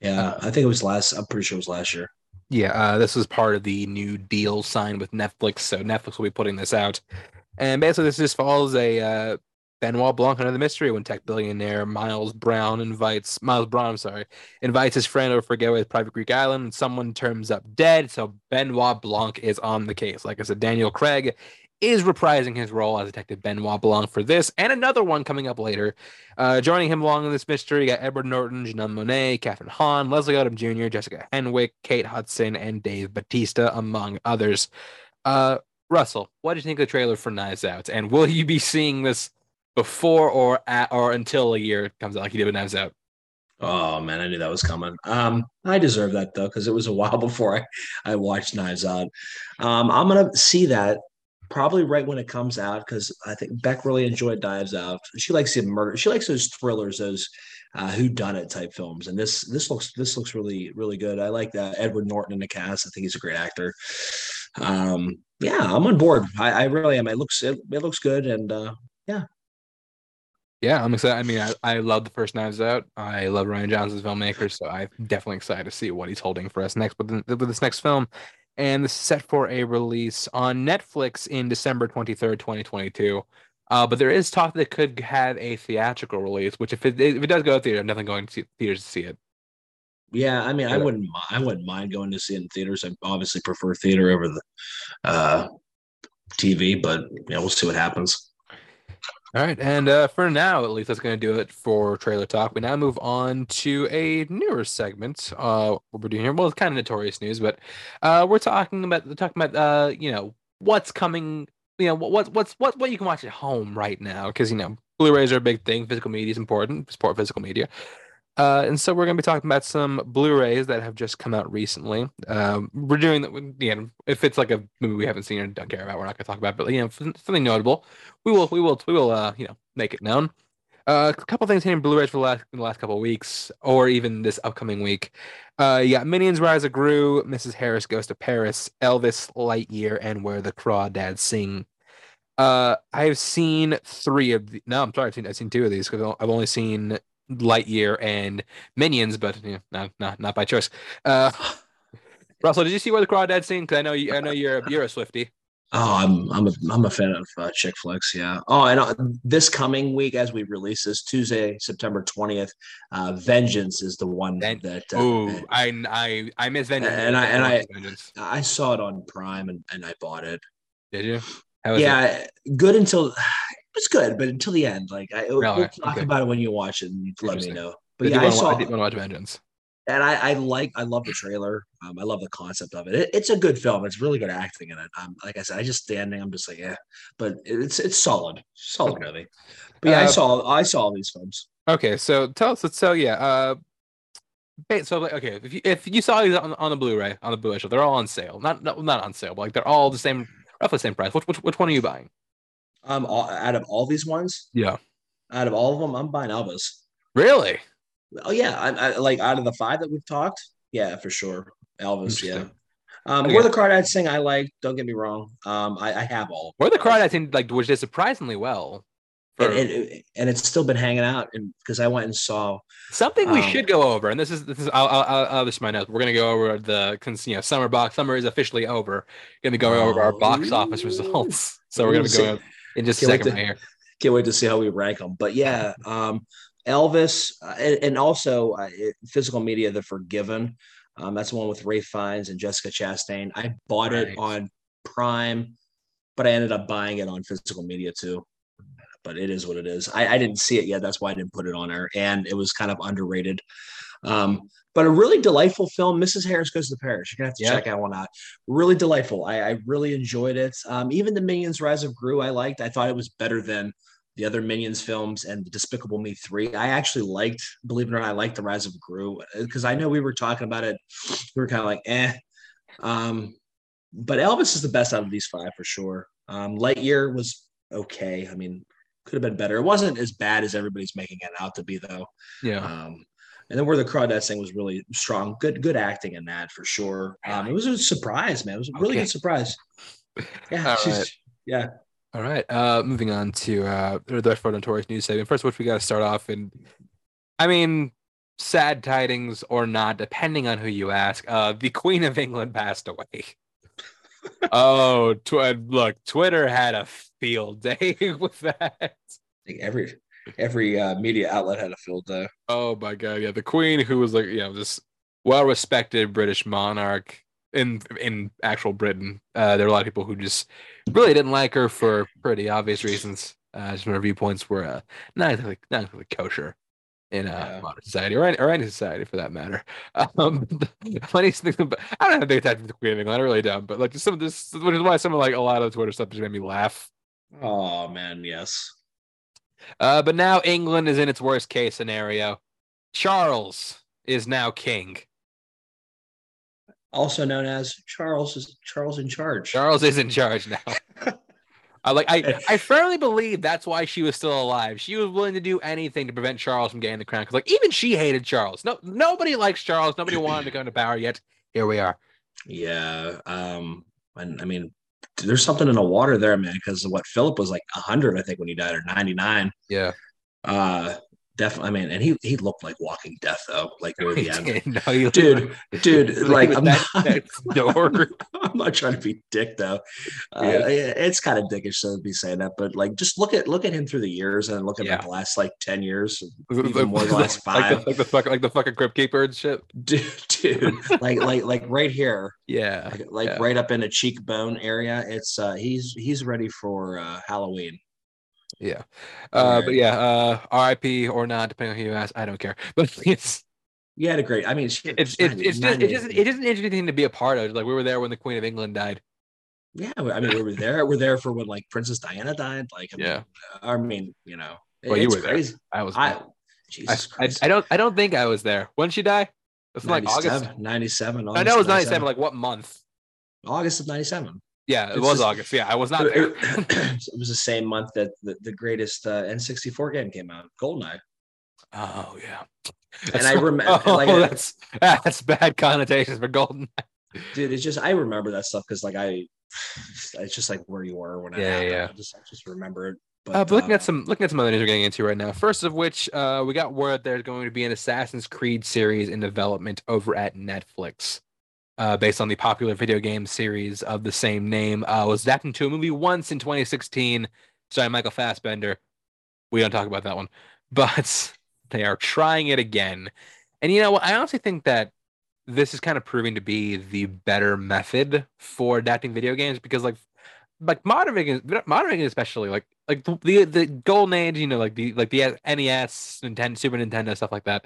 Yeah, uh, I think it was last. I'm pretty sure it was last year. Yeah, uh, this was part of the new deal signed with Netflix, so Netflix will be putting this out. And basically, this just follows a uh, Benoit Blanc under the mystery when tech billionaire Miles Bron invites Miles Bron, I'm sorry, invites his friend over for a getaway to private Greek island, and someone turns up dead. So Benoit Blanc is on the case. Like I said, Daniel Craig is reprising his role as Detective Benoit Blanc for this and another one coming up later. Uh, joining him along in this mystery, you got Edward Norton, Janelle Monáe, Kathryn Hahn, Leslie Odom Jr., Jessica Henwick, Kate Hudson, and Dave Bautista, among others. Uh, Russell, what do you think of the trailer for Knives Out? And will you be seeing this before or at or until a year comes out, like you did with Knives Out? Oh man, I knew that was coming. Um, I deserve that though because it was a while before I, I watched Knives Out. Um, I'm gonna see that probably right when it comes out because I think Beck really enjoyed Knives Out. She likes the murder. She likes those thrillers, those uh, who done it type films. And this this looks this looks really really good. I like that Edward Norton in the cast. I think he's a great actor. Um, yeah, I'm on board. I, I really am. It looks it, it looks good, and uh, yeah, yeah, I'm excited. I mean, I, I love the first Knives Out. I love Rian Johnson's filmmaker, so I'm definitely excited to see what he's holding for us next with, with this next film. And this is set for a release on Netflix in December 23rd, 2022. Uh, but there is talk that it could have a theatrical release, which if it if it does go to theater, I'm definitely going to theaters to see it. Yeah, I mean, I wouldn't I wouldn't mind going to see it in theaters. I obviously prefer theater over the uh, TV, but yeah, we'll see what happens. All right, and uh, for now, at least that's going to do it for trailer talk. We now move on to a newer segment. Uh, what we're doing here, well, it's kind of notorious news, but uh, we're talking about talking about uh, you know, what's coming. You know, what what's what what you can watch at home right now because you know, Blu-rays are a big thing. Physical media is important. Support physical media. Uh, and so we're going to be talking about some Blu-rays that have just come out recently. Um, we're doing that. If it's like a movie we haven't seen or don't care about, we're not going to talk about. But you know, something notable, we will, we will, we will, uh, you know, make it known. Uh, a couple things hitting Blu-rays for the last in the last couple weeks, or even this upcoming week. Uh, yeah, Minions: Rise of Gru, Mrs. Harris Goes to Paris, Elvis Lightyear, and Where the Crawdads Sing. Uh, I've seen three of the. No, I'm sorry, I've seen I've seen two of these because I've only seen Lightyear and Minions, but you know, not not not by choice. Uh, Russell, did you see where the crawdads sing? Because I know you, I know you're a, you're a Swifty. Oh, I'm I'm a I'm a fan of uh, chick flicks. Yeah. Oh, and uh, this coming week, as we release this Tuesday, September twentieth, uh, Vengeance is the one that. Uh, oh, I I I miss Vengeance, and I and I Vengeance. I saw it on Prime and, and I bought it. Did you? yeah, it? good until was good, but until the end, like I, we'll talk okay. about it when you watch it and let me know. But yeah, I, saw. I did want to watch Vengeance, and I, I like. I love the trailer. Um, I love the concept of it. it. It's a good film. It's really good acting in it. Um, like I said, I just standing. I'm just like, yeah, but it's it's solid, solid okay. movie. But yeah, uh, I saw I saw all these films. Okay, so tell us. So yeah, uh, so like, okay, if you if you saw these on, on the Blu-ray on the Blu-ray show, they're all on sale. Not not, not on sale, but like they're all the same, roughly the same price. Which which which one are you buying? Um, all, out of all these ones, yeah, out of all of them, I'm buying Elvis. Really? Oh yeah, I, I, like out of the five that we've talked, yeah, for sure, Elvis. Yeah. Um, okay. Where the Crawdads Sing, I like. Don't get me wrong. Um, I, I have all. Where the Crawdads Sing, like, which did surprisingly well. For... And, and, and, it's still been hanging out, and because I went and saw something we um, should go over, and this is this is I'll I'll, I'll this is my notes. We're gonna go over the you know summer box. Summer is officially over. We're gonna go oh, over our box office results. So we're gonna go in just a second to, right here. Can't wait to see how we rank them. But yeah, um, Elvis, uh, and, and, also uh, physical media, The Forgiven. Um, that's the one with Ralph Fiennes and Jessica Chastain. I bought right. it on Prime, but I ended up buying it on physical media too. but it is what it is. I, I didn't see it yet. That's why I didn't put it on there. And it was kind of underrated. Um, but a really delightful film. Mrs. Harris Goes to Paris. You're gonna have to check that one out. Really delightful. I, I really enjoyed it. Um, even the Minions Rise of Gru, I liked. I thought it was better than the other Minions films and Despicable Me 3. I actually liked, believe it or not, I liked The Rise of Gru because I know we were talking about it. We were kind of like, eh. Um, but Elvis is the best out of these five for sure. Um, Lightyear was okay. I mean, could have been better. It wasn't as bad as everybody's making it out to be, though. Yeah. Um, and then where the crawdads sing was really strong. Good, good acting in that for sure. Um, it was a surprise, man. It was a really okay. good surprise. Yeah, right. yeah. All right. Uh, moving on to uh, the rest of our notorious news segment. First, which we got to start off, and I mean, sad tidings or not, depending on who you ask. Uh, the Queen of England passed away. oh, tw- look, Twitter had a field day with that. Like every every uh, media outlet had a field day. Oh my god, yeah, the Queen, who was like, you know, this well-respected British monarch in in actual Britain. Uh, there were a lot of people who just really didn't like her for pretty obvious reasons. Uh, just her viewpoints were uh, not exactly not exactly kosher in uh, yeah. modern society or any, or any society for that matter. Um, funniest thing, about, I don't have a big attachment to Queen of England. I really don't. But like some of this, which is why some of like a lot of Twitter stuff just made me laugh. Oh man, yes. Uh, but now England is in its worst case scenario. Charles is now king. Also known as Charles is Charles in charge. Charles is in charge now. I like I I firmly believe that's why she was still alive. She was willing to do anything to prevent Charles from getting the crown. Because like even she hated Charles. No nobody likes Charles. Nobody wanted to go into power yet. Here we are. Yeah. Um and I mean there's something in the water there, man, because what Philip was like 100, I think, when he died, or 99. Yeah. Uh, definitely. I mean, and he he looked like Walking Death though, like near the end. no, dude, dude, like I'm that, not, I'm not trying to be dick though. Uh, yeah. It's kind of dickish to be saying that, but like just look at look at him through the years and look at yeah. the last like ten years, even more the last five, like the, like the fucking like the fucking crypt keeper and shit. Dude, dude, like like like right here. Yeah, like, like yeah. right up in a cheekbone area. It's uh he's he's ready for uh Halloween. Yeah. Uh, but yeah, uh, RIP or not, depending on who you ask. I don't care. But it's you had a great. I mean, it's it's it's, it's just just it's just an interesting to be a part of. Like we were there when the Queen of England died. Yeah, I mean, we were there. We're there for when like Princess Diana died. Like, I mean, yeah. I mean, you know, well, you were crazy. There. I was. I, Jesus I, I, I, don't. I don't think I was there. When she die? It's like August. Ninety-seven. I know it was ninety-seven. Like what month? August of ninety-seven. Yeah, it it's was just, August. Yeah, I was not there. it was the same month that the, the greatest uh, N64 game came out, GoldenEye. Oh yeah. That's and I remember oh, like that's that's bad connotations for GoldenEye. Dude, it's just I remember that stuff because like I it's just like where you were when I yeah, yeah. I just I just remember it. But, uh, but looking uh, at some looking at some other news we're getting into right now. First of which, uh, we got word there's going to be an Assassin's Creed series in development over at Netflix uh, based on the popular video game series of the same name. Uh, was adapted into a movie once in 2016, starring Michael Fassbender. We don't talk about that one, but they are trying it again. And you know? I honestly think that this is kind of proving to be the better method for adapting video games because, like, like modern video games, modern games especially, like like the the golden age, you know, like the like the NES, Nintendo, Super Nintendo, stuff like that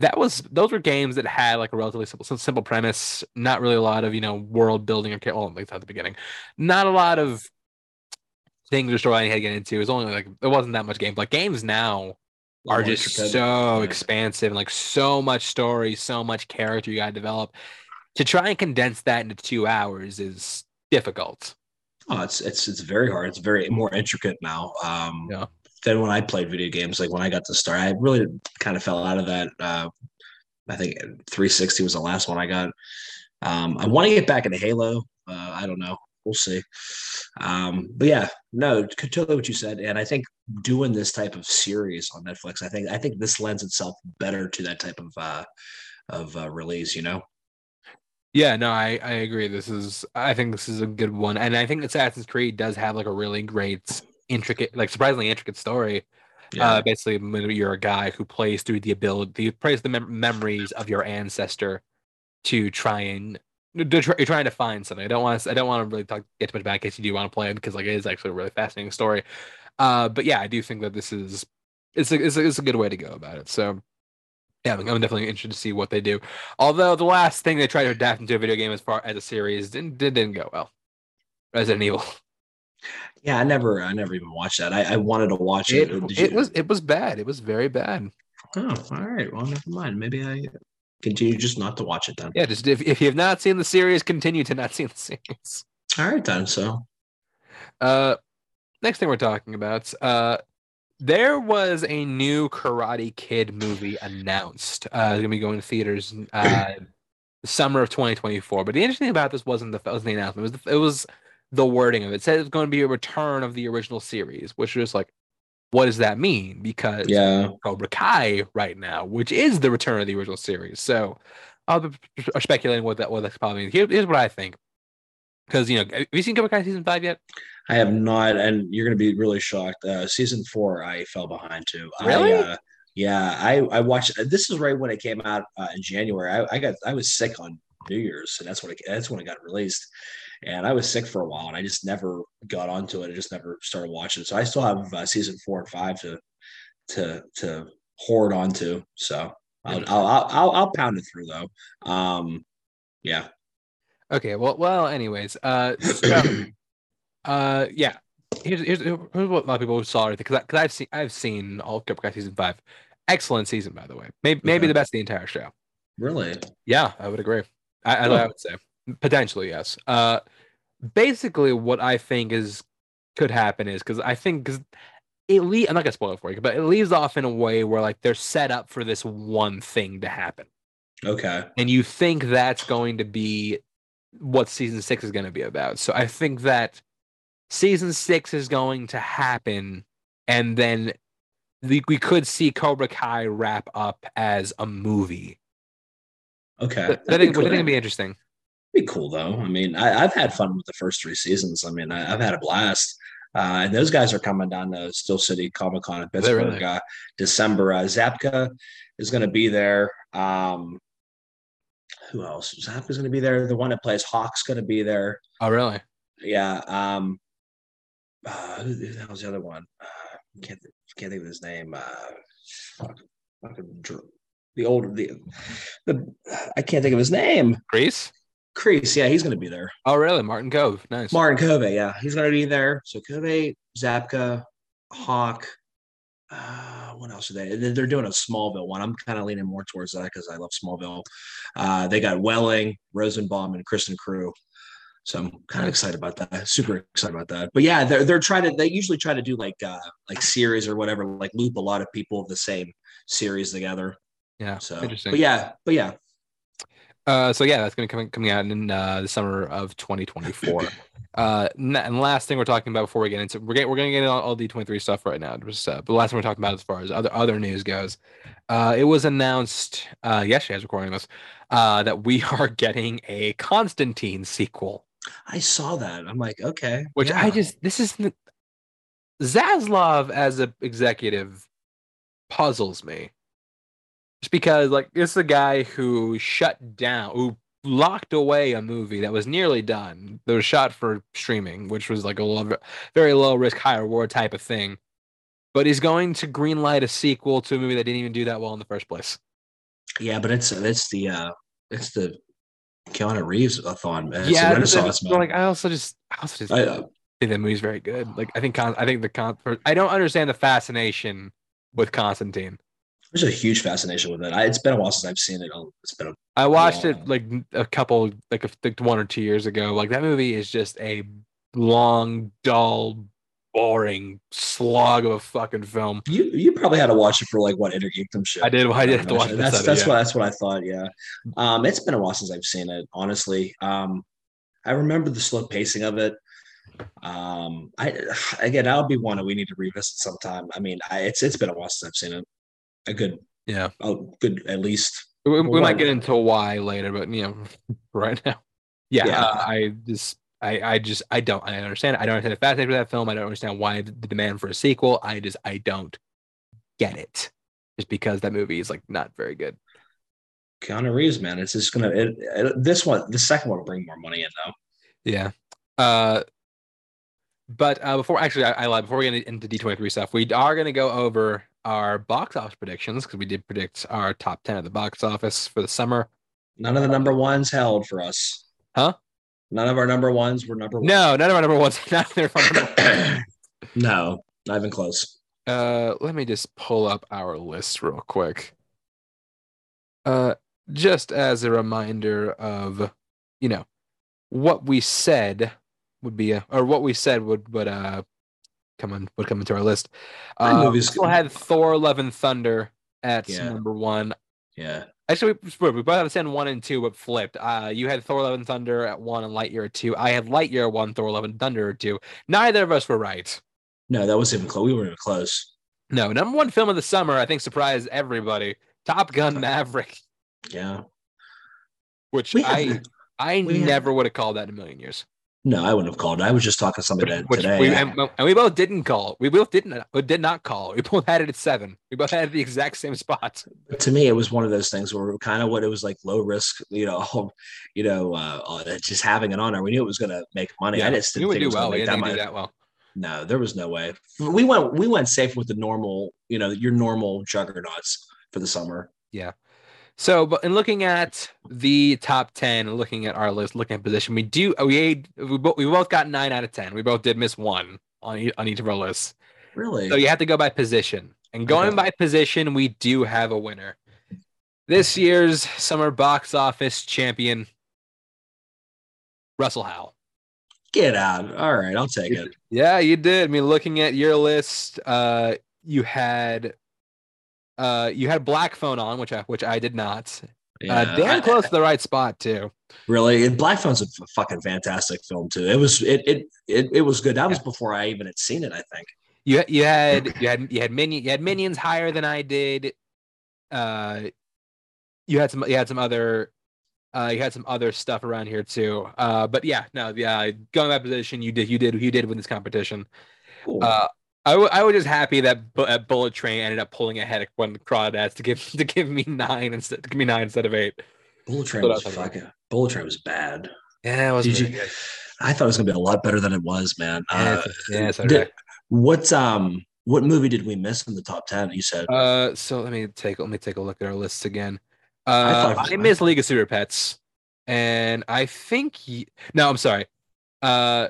that was those were games that had like a relatively simple simple premise, not really a lot of you know world building or well, at least at the beginning, not a lot of things or story I had to get into. It was only like it wasn't that much game. Like games now are just so yeah. expansive and like so much story, so much character you got to develop. To try and condense that into two hours is difficult. Oh, it's it's it's very hard. It's very more intricate now. Um, yeah than when I played video games. Like when I got to start, I really kind of fell out of that. Uh, I think 360 was the last one I got. Um, I want to get back into Halo. Uh, I don't know. We'll see. Um, but yeah, no, totally what you said. And I think doing this type of series on Netflix, I think I think this lends itself better to that type of uh, of uh, release. You know. Yeah, no, I, I agree. This is I think this is a good one, and I think Assassin's Creed does have like a really great intricate, like surprisingly intricate story. Yeah. Uh, basically, you're a guy who plays through the ability, plays the mem- memories of your ancestor to try and you're trying to find something. I don't want to. I don't want to really talk, get too much back in case you do want to play it because like it is actually a really fascinating story. Uh, but yeah, I do think that this is it's a, it's a, it's a good way to go about it. So yeah, I'm definitely interested to see what they do. Although the last thing they tried to adapt into a video game as far as a series didn't didn't go well. Resident Evil. Yeah, I never I never even watched that. I, I wanted to watch It, it. it was it was bad. It was very bad. Oh, all right. Well, never mind. Maybe I continue just not to watch it then. Yeah, just if, if you have not seen the series, continue to not see the series. All right then. So Uh, next thing we're talking about, uh, there was a new Karate Kid movie announced. Uh, it's gonna be going to theaters uh, the summer of 2024. But the interesting thing about this wasn't the wasn't the announcement. It was the, it was the wording of it. It said it was going to be a return of the original series, which was like, what does that mean? Because yeah, Cobra Kai right now, which is the return of the original series. So I'll be speculating what that what that's probably means. Here, here's what I think. Because you know, have you seen Cobra Kai season five yet? I have not, and you're going to be really shocked. Uh, season four, I fell behind too. Really? I, uh, yeah, I I watched. This is right when it came out uh, in January. I, I got I was sick on New Year's, and that's when it, that's when it got released. And I was sick for a while, and I just never got onto it. I just never started watching. It. So I still have uh, season four and five to to to hoard onto. So I'll I'll, I'll I'll I'll pound it through though. Um, yeah. Okay. Well, well. Anyways, uh, so, uh, yeah. Here's, here's here's what a lot of people saw because because I've seen I've seen all of Kai season five. Excellent season, by the way. Maybe maybe Okay. the best of the entire show. Really? Yeah, I would agree. I, I. I would say potentially yes. Uh, basically, what I think is could happen is because I think because it le- I'm not gonna spoil it for you, but it leaves off in a way where like they're set up for this one thing to happen, Okay. and you think that's going to be what season six is going to be about. So I think that season six is going to happen, and then we, we could see Cobra Kai wrap up as a movie. Okay. That'd be cool. would be interesting. Be cool though. I mean, I, I've had fun with the first three seasons. I mean, I, I've had a blast. Uh, and those guys are coming down to Steel City Comic Con in Pittsburgh, really? uh, December. Uh, Zabka is going to be there. Um, who else? Zabka's going to be there. The one that plays Hawk's going to be there. Oh, really? Yeah. Um, uh, who, the hell's the other one? Uh, can't can't think of his name. Uh, fuck, fucking the old the the I can't think of his name. Grease? Kreese, yeah, he's going to be there. Oh, really? Martin Kove. Nice. Martin Covey, yeah, he's going to be there. So Covey, Zabka, Hawk. Uh, what else are they? They're they're doing a Smallville one. I'm kind of leaning more towards that because I love Smallville. Uh, they got Welling, Rosenbaum, and Kristin Kreuk. So I'm kind of excited about that. Super excited about that. But yeah, they're they're trying to. They usually try to do like uh like series or whatever, like loop a lot of people of the same series together. yeah. So, Interesting. but yeah, but yeah, Uh, so yeah, that's going to come coming out in uh, the summer of 2024. uh, and last thing we're talking about before we get into we're getting, we're going to get into all, all D23 stuff right now. Just, uh, but the last thing we're talking about as far as other other news goes, uh, it was announced uh, yesterday as recording this uh, that we are getting a Constantine sequel. I saw that. I'm like, okay, Which I just this is Zaslav as a executive puzzles me. Just because like this is a guy who shut down, who locked away a movie that was nearly done. That was shot for streaming, which was like a low, very low risk, high reward type of thing. But he's going to greenlight a sequel to a movie that didn't even do that well in the first place. Yeah, but it's it's the uh it's the Keanu Reeves a thon It's yeah, a but Renaissance then- man. like I also just, I also just I, uh, think that movie's very good. Like I think, Con- I think the con, I don't understand the fascination with Constantine. There's a huge fascination with it. I, it's been a while since I've seen it. Oh, It's been a I watched it like a couple, like, a, like one or two years ago. Like that movie is just a long, dull, boring slog of a fucking film. you. You probably had to watch it for like what Intergeekdom shit. I did. I did have to watch it. That's that's yeah. what that's what I thought. Yeah, um, it's been a while since I've seen it. Honestly, um, I remember the slow pacing of it. Um, I again, that'll be one that we need to revisit sometime. I mean, I, it's it's been a while since I've seen it. A good, Yeah, a good at least. we, we might get into why later, but you know, right now, yeah, Yeah. uh, I just, I, I just, I don't, I understand. I don't understand the fascination with that film. I don't understand why the demand for a sequel. I just, I don't get it. Just because that movie is like not very good. Keanu Reeves, man, it's just gonna. It, it, this one, the second one will bring more money in though. Yeah. Uh But uh, before actually, I, I lied. Before we get into D23 stuff, we are going to go over our box office predictions because we did predict our top 10 at the box office for the summer. None of the number ones held for us. Huh? None of our number ones were number one. No, none of our number ones. Not there number no, not even close. Uh, let me just pull up our list real quick. Uh, just as a reminder of, you know, what we said would be, a, or what we said would would uh come on would come into our list. Uh, we still had Thor: Love and Thunder at Yeah. number one. Yeah. Actually, we, we both have saying one and two, but flipped. Uh, you had Thor: Love and Thunder at one and Lightyear at two. I had Lightyear at one, Thor: Love and Thunder at two. Neither of us were right. No, that wasn't even close. We weren't even close. No, number one film of the summer, I think surprised everybody. Top Gun Maverick, Yeah. which I have- I we have- never would have called that in a million years. No, I wouldn't have called. I was just talking to somebody that Which today. we, and, and we both didn't call. We both didn't uh, did not call. We both had it at seven. We both had it at the exact same spot. to me, it was one of those things where kind of what it was like low risk, you know, you know, uh, uh, just having it on there. We knew it was going to make money. I just didn't think it do was well. We didn't do that well. No, there was no way. We went we went safe with the normal, you know, your normal juggernauts for the summer. So, but in looking at the top ten, looking at our list, looking at position, we do we we both, we both got nine out of ten. We both did miss one on e- on each of our lists. Really? So you have to go by position. And going Okay. by position, we do have a winner. This year's summer box office champion, Russell Howell. Get out. All right, I'll take it. Yeah, you did. I mean, looking at your list, uh, you had uh you had Black Phone on, which I which I did not. Yeah. Uh, damn close to the right spot too. Really, and Black Phone's a f- fucking fantastic film too. It was it it it, it was good. That was before I even had seen it. I think. You you had you had you had minion you had minions higher than I did. Uh, you had some you had some other uh you had some other stuff around here too. Uh, but yeah, no, yeah, going by position, you did you did you did win this competition. Cool. Uh, I w- I was just happy that Bu- uh, Bullet Train ended up pulling ahead of when Crawdads to give to give me nine instead to give me nine instead of eight. Bullet Train was was talking fucking. Bullet Train was bad. Yeah, it was Did really you- good. I thought it was gonna be a lot better than it was, man. Yeah, Uh, yeah, so did did- what um what movie did we miss in the top ten? You said Uh, so let me take let me take a look at our lists again. I Uh, thought it I, I miss League of Super Pets, and I think y- no, I'm sorry. Uh,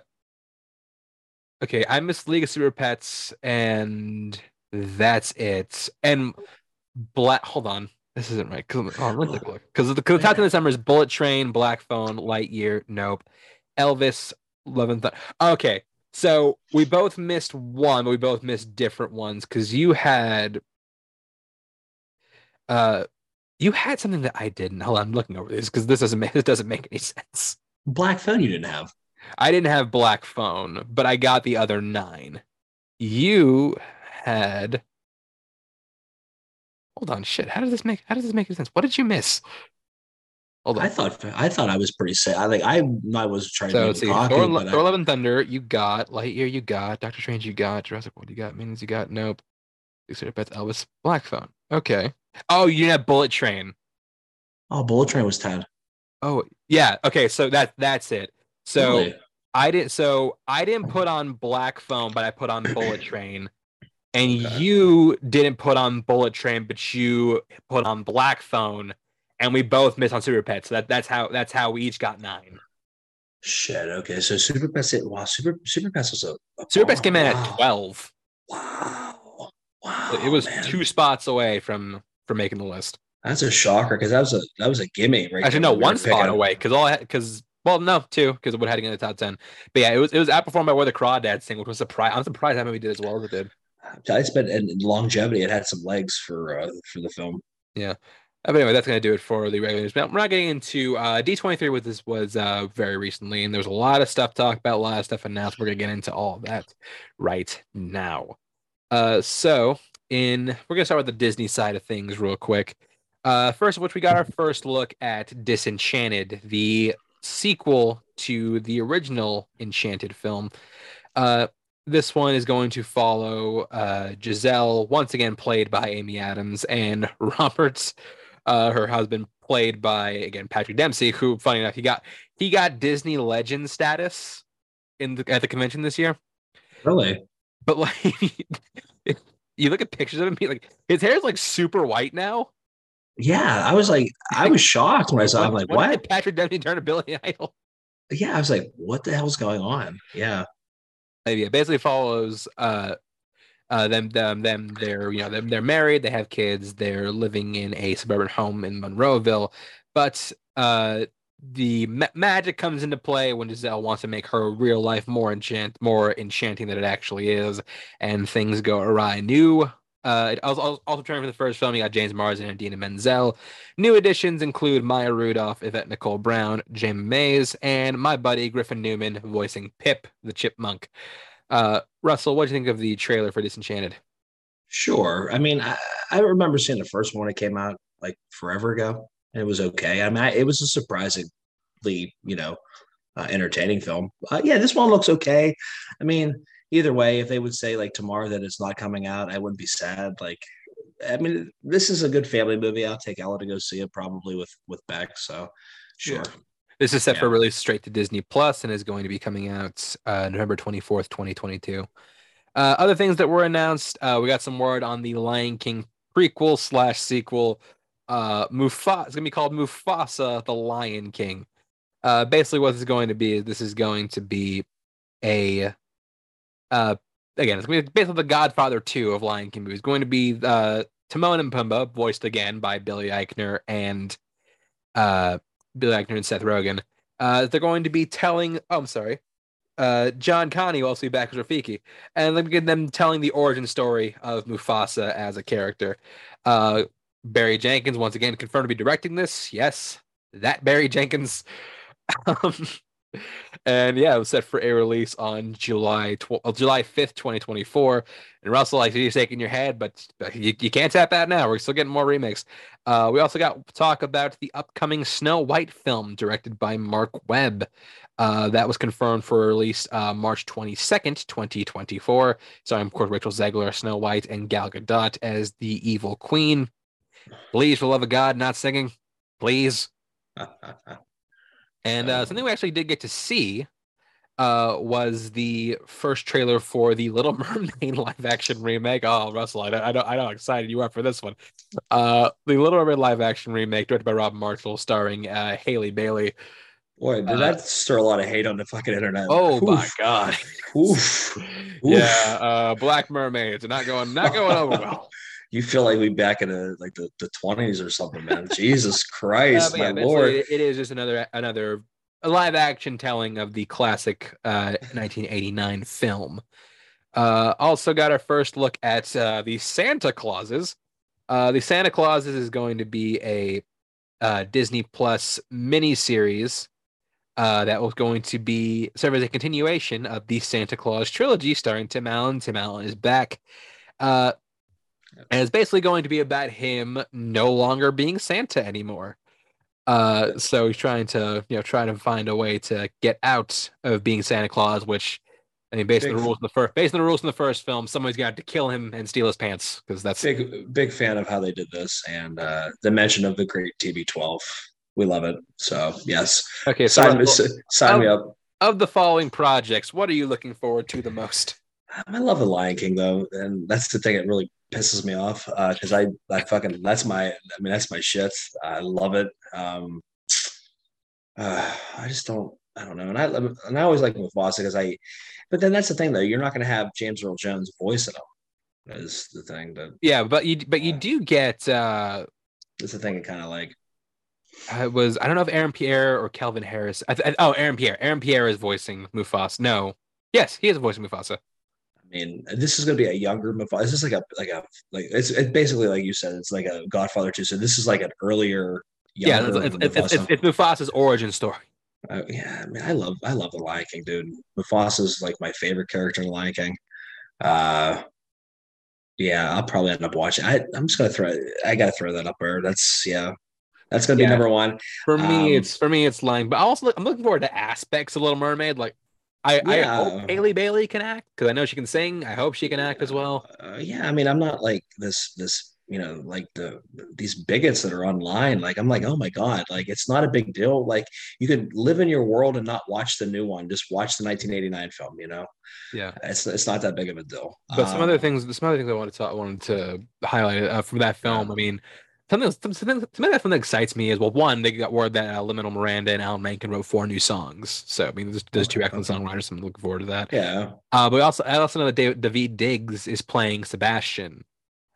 okay, I missed League of Super Pets, and that's it. And Black. Hold on, this isn't right. 'cause- Oh, the, 'cause the top ten this summer is Bullet Train, Black Phone, Lightyear. Nope. Elvis, Love and Thunder. Okay, so we both missed one, but we both missed different ones because you had. Uh, you had something that I didn't. Hold on, I'm looking over this because this doesn't make this doesn't make any sense. Black Phone. You didn't have. I didn't have Black Phone, but I got the other nine. You had. Hold on, shit. How does this make? How does this make sense? What did you miss? Hold on. I thought I thought I was pretty safe. I like I I was trying so to see. cocky, Thor, but I- Thor: Love and Thunder. You got Lightyear. You got Doctor Strange. You got Jurassic World. You got Minions. You got Nope. Except Pets. Elvis. Black Phone. Okay. Oh, you have Bullet Train. oh, Bullet Train was ten. Oh yeah. Okay. So that that's it. So. Really? I didn't. So I didn't put on Black Phone, but I put on Bullet Train, and Okay. you didn't put on Bullet Train, but you put on Black Phone, and we both missed on Super Pets. So that that's how that's how we each got nine. Shit. Okay, so Super Pets. Wow, Super Super Pets was a, a Super Pets came in wow. at twelve. Wow. Wow. So it was man. two spots away from from making the list. That's a shocker because that was a that was a gimme right. Actually, no, We one spot away because all because well, no, two because it would have to get in the top ten. But yeah, it was it was outperformed by where the Crawdads Sing, which was surprise. I'm surprised that movie did as well as it did. It's been and longevity. It had some legs for uh, for the film. Yeah. But anyway, that's going to do it for the regular news. Now, we're not getting into uh, D23 with this was uh, very recently, and there's a lot of stuff to talk about, a lot of stuff announced. We're going to get into all of that right now. Uh, so, in we're going to start with the Disney side of things real quick. Uh, first of which, we got our first look at Disenchanted, the sequel to the original Enchanted film. Uh, this one is going to follow uh, Giselle, once again played by Amy Adams, and Roberts, uh, her husband, played by again Patrick Dempsey, who, funny enough, he got he got Disney legend status in the, at the convention this year. Really? But like, you look at pictures of him, he, like his hair is like super white now. Yeah, I was like, I was shocked when I saw. it. I'm like, what? did Patrick Dempsey turn to Billy Idol? Yeah, I was like, what the hell's going on? Yeah. Yeah, basically follows uh uh them them them they're you know them they're married, they have kids, they're living in a suburban home in Monroeville, but uh the ma- magic comes into play when Giselle wants to make her real life more enchant more enchanting than it actually is, and things go awry. New uh, it also, also turning for the first film, you got James Marsden and Idina Menzel. New additions include Maya Rudolph, Yvette Nicole Brown, Jayma Mays, and my buddy Griffin Newman voicing Pip the Chipmunk. Uh, Russell, what do you think of the trailer for Disenchanted? Sure. I mean, I, I remember seeing the first one it came out like forever ago, and it was okay. I mean, I, it was a surprisingly, you know, uh, entertaining film. Uh, yeah, this one looks okay. I mean, either way, if they would say like tomorrow that it's not coming out, I wouldn't be sad. Like, I mean, this is a good family movie. I'll take Ella to go see it probably with with Beck. So, sure. Yeah. This is set for Yeah. release straight to Disney Plus and is going to be coming out uh, November 24th, 2022. Uh, other things that were announced, uh, we got some word on the Lion King prequel slash sequel. Uh, Mufasa, it's going to be called Mufasa the Lion King. Uh, basically, what this is going to be is this is going to be a, uh, again, it's basically the Godfather 2 of Lion King movies. Going to be uh, Timon and Pumbaa, voiced again by Billy Eichner and uh, Billy Eichner and Seth Rogen. Uh, they're going to be telling. Oh, I'm sorry. Uh, John Kani will also be back as Rafiki, and then we get them telling the origin story of Mufasa as a character. Uh, Barry Jenkins once again confirmed to be directing this. Yes, that Barry Jenkins. um, and yeah, it was set for a release on July tw- uh, July fifth, twenty twenty four. And Russell, like you're shaking your head, but, you, you can't tap that now. We're still getting more remakes. Uh, we also got talk about the upcoming Snow White film directed by Marc Webb. Uh, that was confirmed for release uh, March 22nd, 2024. Starring, of course, Rachel Zegler, Snow White, and Gal Gadot as the evil queen. Please, for love of God, not singing. Please. And uh, something we actually did get to see uh, was the first trailer for the Little Mermaid live action remake. Oh, Russell, I know, I know, I know how excited you are for this one. Uh, the Little Mermaid live action remake, directed by Rob Marshall, starring uh, Halle Bailey. Boy, did Uh, that stir a lot of hate on the fucking internet? Oh my Oof. God! Oof. yeah, uh, Black Mermaids are not going, not going over well. You feel like we back in the like the, the 20s or something, man. Jesus Uh, Christ, yeah, my basically, lord. it- it is just another another live action telling of the classic uh, 1989 film. Uh, also got our first look at uh, the Santa Clauses. Uh, the Santa Clauses is going to be a uh, Disney Plus mini series uh, that was going to be serve as a continuation of the Santa Clause trilogy, starring Tim Allen. Tim Allen is back. Uh, and it's basically going to be about him no longer being Santa anymore. Uh, so he's trying to, you know, trying to find a way to get out of being Santa Claus, which I mean, based on the rules in the first, based on the rules in the first film, somebody's got to kill him and steal his pants because that's Big big fan of how they did this and uh the mention of the great TB12. We love it. So yes, okay. So sign me Russell, sign me um, up. of the following projects, what are you looking forward to the most? I love the Lion King though, and that's the thing that really pisses me off because I I fucking that's my I mean that's my shit. I love it. Um, uh, I just don't I don't know, and I and I always like Mufasa because I, but then that's the thing though. You're not going to have James Earl Jones voice in him. Is the thing that Yeah, but you but you do get uh is the thing kind of like it was I don't know if Aaron Pierre or Calvin Harris. I, th- oh, Aaron Pierre. Aaron Pierre is voicing Mufasa. No, yes, he is voicing Mufasa. I mean, this is going to be a younger Mufasa. This is like a like a like it's, it's basically like you said. It's like a Godfather too. So this is like an earlier. Yeah, Younger it's, it's, it's, Mufasa. it's, it's Mufasa's origin story. Uh, yeah, I mean, I love I love the Lion King, dude. Mufasa's like my favorite character in the Lion King. Uh, yeah, I'll probably end up watching. I I'm just gonna throw. I gotta throw that up there. That's yeah, that's gonna be Yeah. number one. For me, Um, it's for me, it's lying. But I also I'm looking forward to aspects of Little Mermaid. Like, I I hope Halle Bailey can act because I know she can sing. I hope she can act as well. Uh, yeah, I mean, I'm not like this this you know like the these bigots that are online like i'm like oh my god like it's not a big deal like you could live in your world and not watch the new one just watch the 1989 film you know yeah it's it's not that big of a deal but some um, other things some other things i wanted to i wanted to highlight uh, from that film yeah. i mean something, something, something that something excites me is well, one, they got word that uh, Lin-Manuel Miranda and Alan Menken wrote four new songs. So I mean, there's, there's two excellent songwriters. So I'm looking forward to that. Yeah. Uh, but also, I also know that David, Daveed Diggs is playing Sebastian.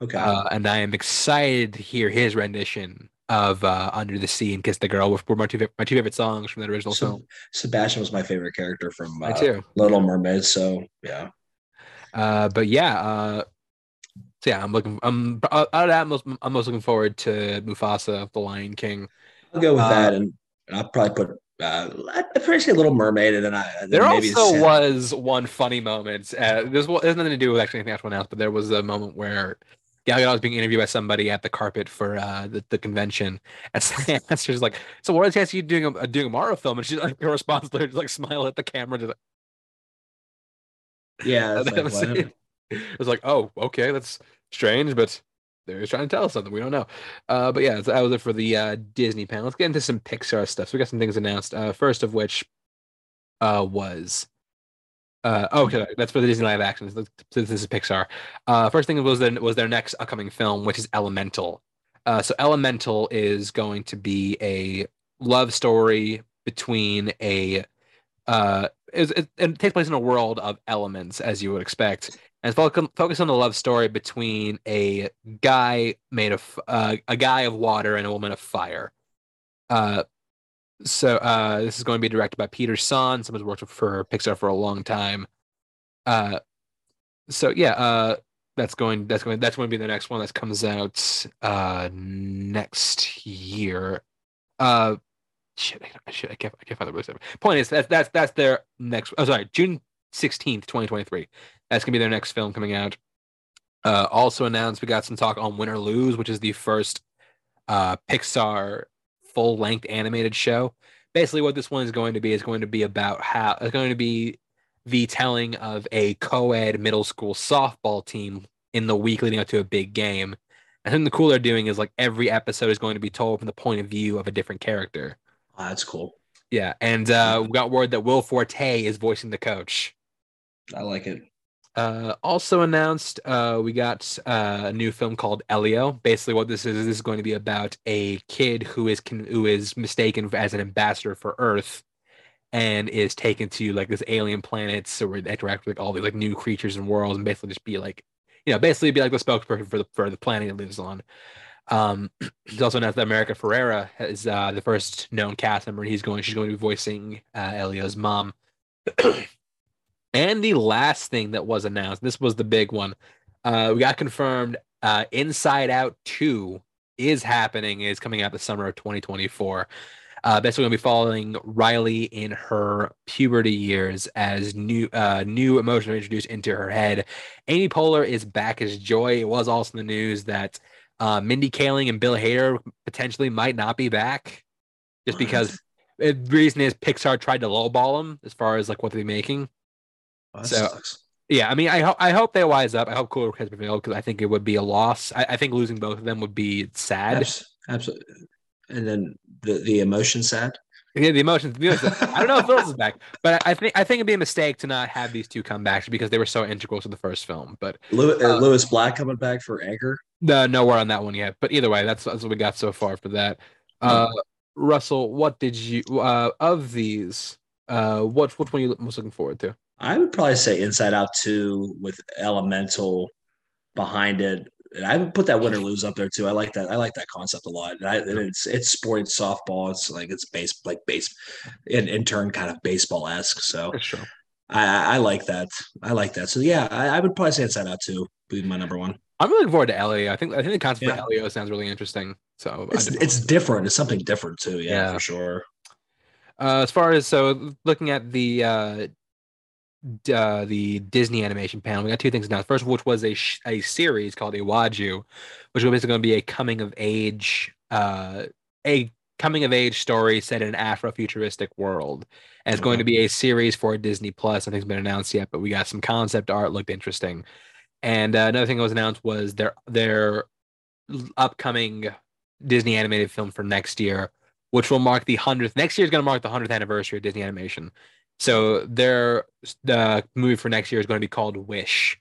Okay. Uh, and I am excited to hear his rendition of uh, "Under the Sea" and "Kiss the Girl," which were my two my two favorite songs from the original so, film. Sebastian was my favorite character from uh, Little Mermaid. So yeah. Uh, but yeah, uh, so yeah, I'm looking. I'm out of that. I'm most, I'm most looking forward to Mufasa, of the Lion King. I'll go with uh, that, and I'll probably put. Uh, I'd probably say Little Mermaid, and then I. Then there also was one funny moment. Uh, there's, there's nothing to do with actually anything else, but there was a moment where Gal Gadot was being interviewed by somebody at the carpet for uh, the, the convention, and she's like, "So what is you doing a doing a Marvel film?" And she's like, her response just like smile at the camera, just like, "Yeah." Like, was, it was like, "Oh, okay, that's strange, but they're trying to tell us something we don't know. Uh, but yeah, that was it for the uh, Disney panel. Let's get into some Pixar stuff. So we got some things announced. Uh, first of which uh, was uh, oh, okay, that's for the Disney live action. This is Pixar. Uh, first thing was then was their next upcoming film, which is Elemental. Uh, so Elemental is going to be a love story between a uh, it, it, it takes place in a world of elements, as you would expect and focus on the love story between a guy made of uh, a guy of water and a woman of fire. Uh, so uh, this is going to be directed by Peter Sohn. Someone's worked for Pixar for a long time. Uh, so yeah, uh, that's going that's going that's going to be the next one that comes out uh, next year. Uh, shit, I, shit, I can't I can't find the release. Point is that's that's that's their next. Oh, sorry, June sixteenth, twenty twenty three. That's gonna be their next film coming out. Uh, also announced, we got some talk on Win or Lose, which is the first uh, Pixar full length animated show. Basically, what this one is going to be is going to be about how it's going to be the telling of a co ed middle school softball team in the week leading up to a big game. And then the cool they're doing is like every episode is going to be told from the point of view of a different character. Oh, that's cool. Yeah. And uh, we got word that Will Forte is voicing the coach. I like it. Uh, also announced, uh, we got uh, a new film called Elio. Basically, what this is, this is going to be about a kid who is con- who is mistaken as an ambassador for Earth, and is taken to like this alien planet, so we interact with like all these like new creatures and worlds, and basically just be like, you know, basically be like the spokesperson for the for the planet he lives on. Um, he's also announced that America Ferrera is uh, the first known cast member. He's going, she's going to be voicing uh, Elio's mom. And the last thing that was announced, this was the big one. Uh, we got confirmed uh, Inside Out 2 is happening, is coming out the summer of 2024. Uh, basically, going to be following Riley in her puberty years as new uh, new emotions are introduced into her head. Amy Poehler is back as Joy. It was also in the news that uh, Mindy Kaling and Bill Hader potentially might not be back, just because the reason is Pixar tried to lowball them as far as like what they're making. So sucks. yeah, I mean, I hope I hope they wise up. I hope Cooler has prevailed because I think it would be a loss. I, I, think losing both of them would be sad. Absolutely. And then the the emotion sad. Yeah, the emotions. I don't know if Phyllis is back, but I think I think it'd be a mistake to not have these two come back because they were so integral to the first film. But Lewis, uh, Lewis Black coming back for Anger. No, no word on that one yet. But either way, that's, that's what we got so far for that. Uh, Russell, what did you uh, of these? Uh, what which one are you most looking forward to? I would probably say Inside Out 2 with Elemental behind it. And I would put that win or lose up there too. I like that. I like that concept a lot. And, I, and it's it's sporting softball. It's like it's base like base in, in turn kind of baseball esque. So I, I like that. I like that. So yeah, I, I would probably say Inside Out 2 be my number one. I'm really looking forward to Elio. I think I think the concept yeah. Elio sounds really interesting. So it's, it's different. It's something different too. Yeah, yeah. for sure. Uh, as far as so looking at the uh, uh, the Disney animation panel, we got two things now. First of which was a sh- a series called Iwaju, which was basically going to be a coming of age uh, a coming of age story set in an Afrofuturistic world. And it's going to be a series for Disney Plus. Nothing's been announced yet, but we got some concept art looked interesting. And uh, another thing that was announced was their their upcoming Disney animated film for next year, which will mark the hundredth. Next year is going to mark the hundredth anniversary of Disney animation. So their the movie for next year is going to be called Wish.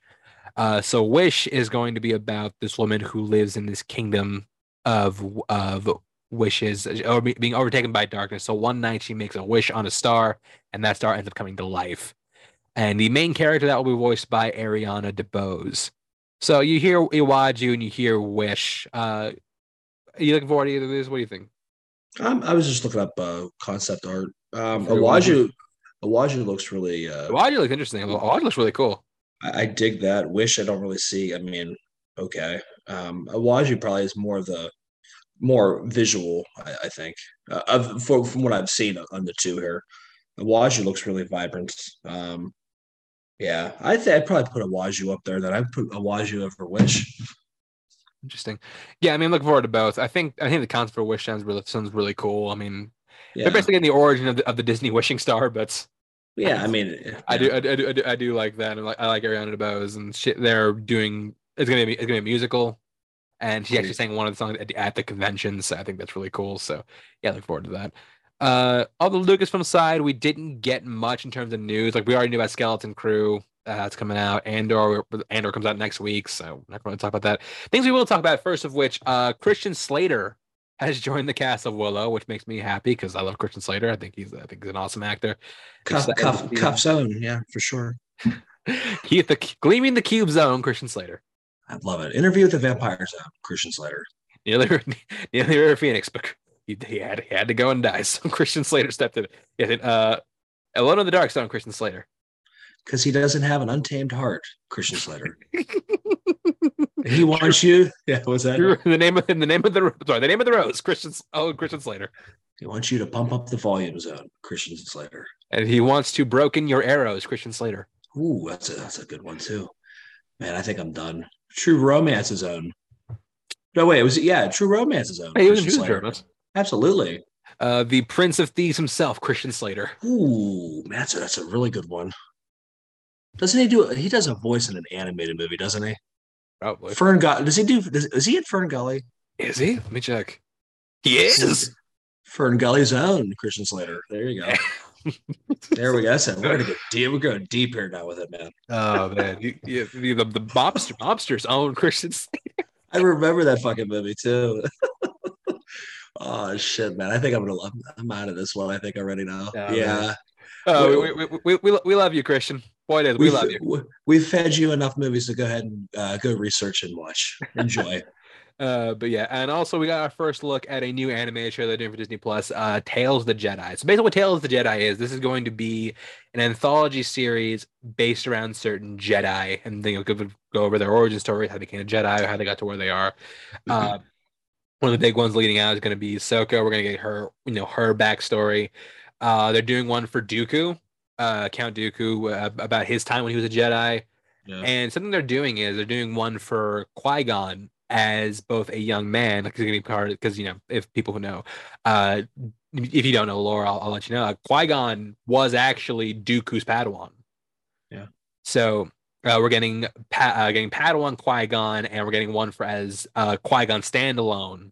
Uh, so Wish is going to be about this woman who lives in this kingdom of of wishes or being overtaken by darkness. So one night she makes a wish on a star, and that star ends up coming to life. And the main character that will be voiced by Ariana DeBose. So you hear Iwaju and you hear Wish. Uh, are you looking forward to either of these? What do you think? Um, I was just looking up uh, concept art. Um, Iwaju, Iwaju looks really. Uh, looks interesting. Iwaju looks really cool. I, I, dig that. Wish I don't really see. I mean, okay. Um, Iwaju probably is more of the more visual. I, I think uh, of for, from what I've seen on the two here. Iwaju looks really vibrant. Um, yeah, I think I'd probably put Iwaju up there. That I'd put Iwaju over Wish. Interesting. Yeah, I mean, looking forward to both. I think I think the concept for Wish sounds really sounds really cool. I mean, yeah. they're basically in the origin of the, of the Disney wishing star, but yeah, I mean, yeah. I, do, I, do, I do I do like that, and like I like Ariana DeBose and shit. They're doing it's gonna be it's gonna be a musical, and she actually sang one of the songs at, at the convention. So I think that's really cool. So yeah, look forward to that. Uh, on the Lucasfilm side, we didn't get much in terms of news. Like we already knew about Skeleton Crew. Uh, it's coming out. Andor Andor comes out next week, so I'm not going to talk about that. Things we will talk about first of which, uh, Christian Slater has joined the cast of Willow, which makes me happy because I love Christian Slater. I think he's I think he's an awesome actor. Cuff cuff, cuff zone, yeah, for sure. he the gleaming the cube zone, Christian Slater. I love it. Interview with the Vampire Zone, Christian Slater. Nearly, nearly River Phoenix, but he, he had he had to go and die. So Christian Slater stepped in. Uh, Alone in the Dark Zone, Christian Slater. Because he doesn't have an untamed heart, Christian Slater. he wants you. Yeah, what's that? The name of the name of the sorry, the name of the rose, Christian. Oh, Christian Slater. He wants you to pump up the volume zone, Christian Slater. And he wants to broken your arrows, Christian Slater. Ooh, that's a that's a good one too. Man, I think I'm done. True Romance Zone. No, wait, it was yeah, True Romance Zone. Hey, he was Slater. Absolutely. Uh, the Prince of Thieves himself, Christian Slater. Ooh, man, that's a, that's a really good one. Doesn't he do? He does a voice in an animated movie, doesn't he? Probably. Fern Gully. Does he do? Does, is he in Fern Gully? Is he? Let me check. He is. Fern Gully's own Christian Slater. There you go. there we go. That's it. We're gonna get deep. We're going deep here now with it, man. Oh man, you, you, the the mobster, mobsters own Christian Slater. I remember that fucking movie too. oh shit, man! I think I'm gonna. I'm, I'm out of this one. I think already now. Oh, yeah. Oh, we, we, we, we, we love you, Christian. Boy, we we love you. We've fed you enough movies to go ahead and uh, go research and watch. Enjoy. uh, but yeah, and also we got our first look at a new anime show they're doing for Disney Plus, uh, Tales of the Jedi. So basically, what Tales of the Jedi is, this is going to be an anthology series based around certain Jedi, and they go, go over their origin story, how they became a Jedi, how they got to where they are. Mm-hmm. Uh, one of the big ones leading out is going to be Ahsoka. We're going to get her, you know, her backstory. Uh, they're doing one for Dooku, uh, Count Dooku uh, about his time when he was a Jedi. Yeah. And something they're doing is they're doing one for Qui Gon as both a young man, because getting part because you know if people who know, uh, if you don't know Laura, I'll, I'll let you know. Uh, Qui Gon was actually Dooku's Padawan. Yeah. So uh, we're getting pa- uh, getting Padawan Qui Gon, and we're getting one for as uh, Qui Gon standalone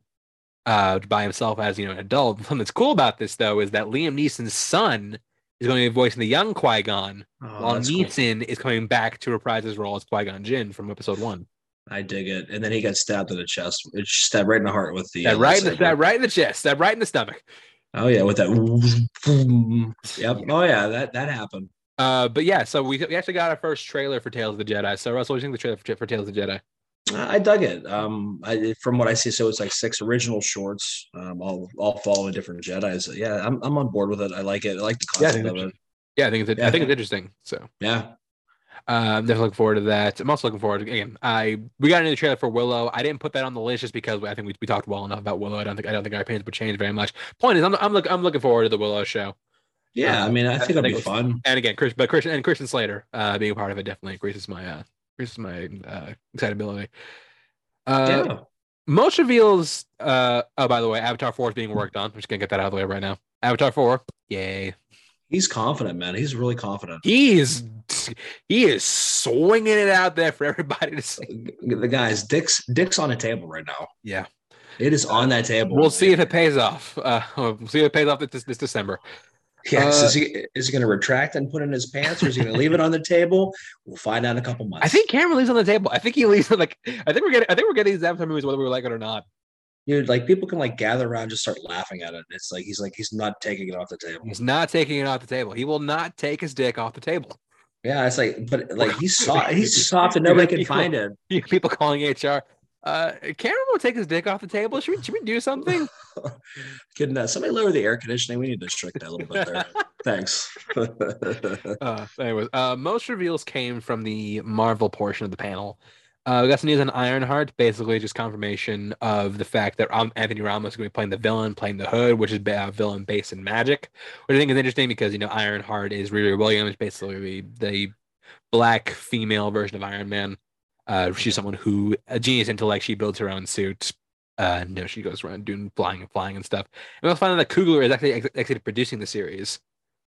uh, by himself as you know an adult. Something that's cool about this though is that Liam Neeson's son is going to be voicing the young Qui Gon, oh, while Neeson cool. is coming back to reprise his role as Qui Gon Jinn from Episode One. I dig it. And then he got stabbed in the chest. It stabbed right in the heart with the. That uh, right, in the, that right in the chest. That right in the stomach. Oh yeah, with that. yep. Oh yeah, that that happened. Uh, but yeah, so we, we actually got our first trailer for Tales of the Jedi. So Russell, what do you think the trailer for, for Tales of the Jedi? I dug it. Um, I, from what I see, so it's like six original shorts, um, all all following different Jedi's. Yeah, I'm I'm on board with it. I like it. I like the concept yeah, of it. Yeah, I think it's yeah. I think it's interesting. So yeah, uh, I'm definitely looking forward to that. I'm also looking forward to again. I we got a new trailer for Willow. I didn't put that on the list just because I think we, we talked well enough about Willow. I don't think I don't think our opinions would change very much. Point is, I'm I'm, look, I'm looking forward to the Willow show. Yeah, um, I mean, I think it'll be fun. And again, Chris, but Christian and Christian Slater uh, being a part of it definitely increases my uh, increases my uh, excitability. Uh, yeah. Most reveals. Uh, oh, by the way, Avatar Four is being worked on. I'm just gonna get that out of the way right now. Avatar Four, yay! He's confident, man. He's really confident. He is he is swinging it out there for everybody to see. The guys, Dick's Dick's on a table right now. Yeah, it is on that table. We'll see if it pays off. Uh, we'll see if it pays off this, this December. Yes, uh, is he is he going to retract and put in his pants, or is he going to leave it on the table? We'll find out in a couple months. I think Cameron leaves on the table. I think he leaves like I think we're getting I think we're getting these Avatar movies whether we like it or not dude, like people can like gather around, just start laughing at it. It's like he's like he's not taking it off the table. He's not taking it off the table. He will not take his dick off the table. Yeah, it's like, but like he's soft. He's soft, and nobody can find it. People calling HR. Uh, Cameron will take his dick off the table. Should we, should we do something? Uh, somebody lower the air conditioning? We need to shrink that a little bit there. Thanks. uh, anyways, uh, most reveals came from the Marvel portion of the panel. Uh, we got some news on Ironheart, basically just confirmation of the fact that um, Anthony Ramos is going to be playing the villain, playing the Hood, which is a villain based in magic, which I think is interesting because you know Ironheart is Riri Williams, basically the black female version of Iron Man. Uh, she's someone who a genius intellect. She builds her own suit. Uh, no, she goes around doing flying and flying and stuff. And we'll find out that Coogler is actually actually producing the series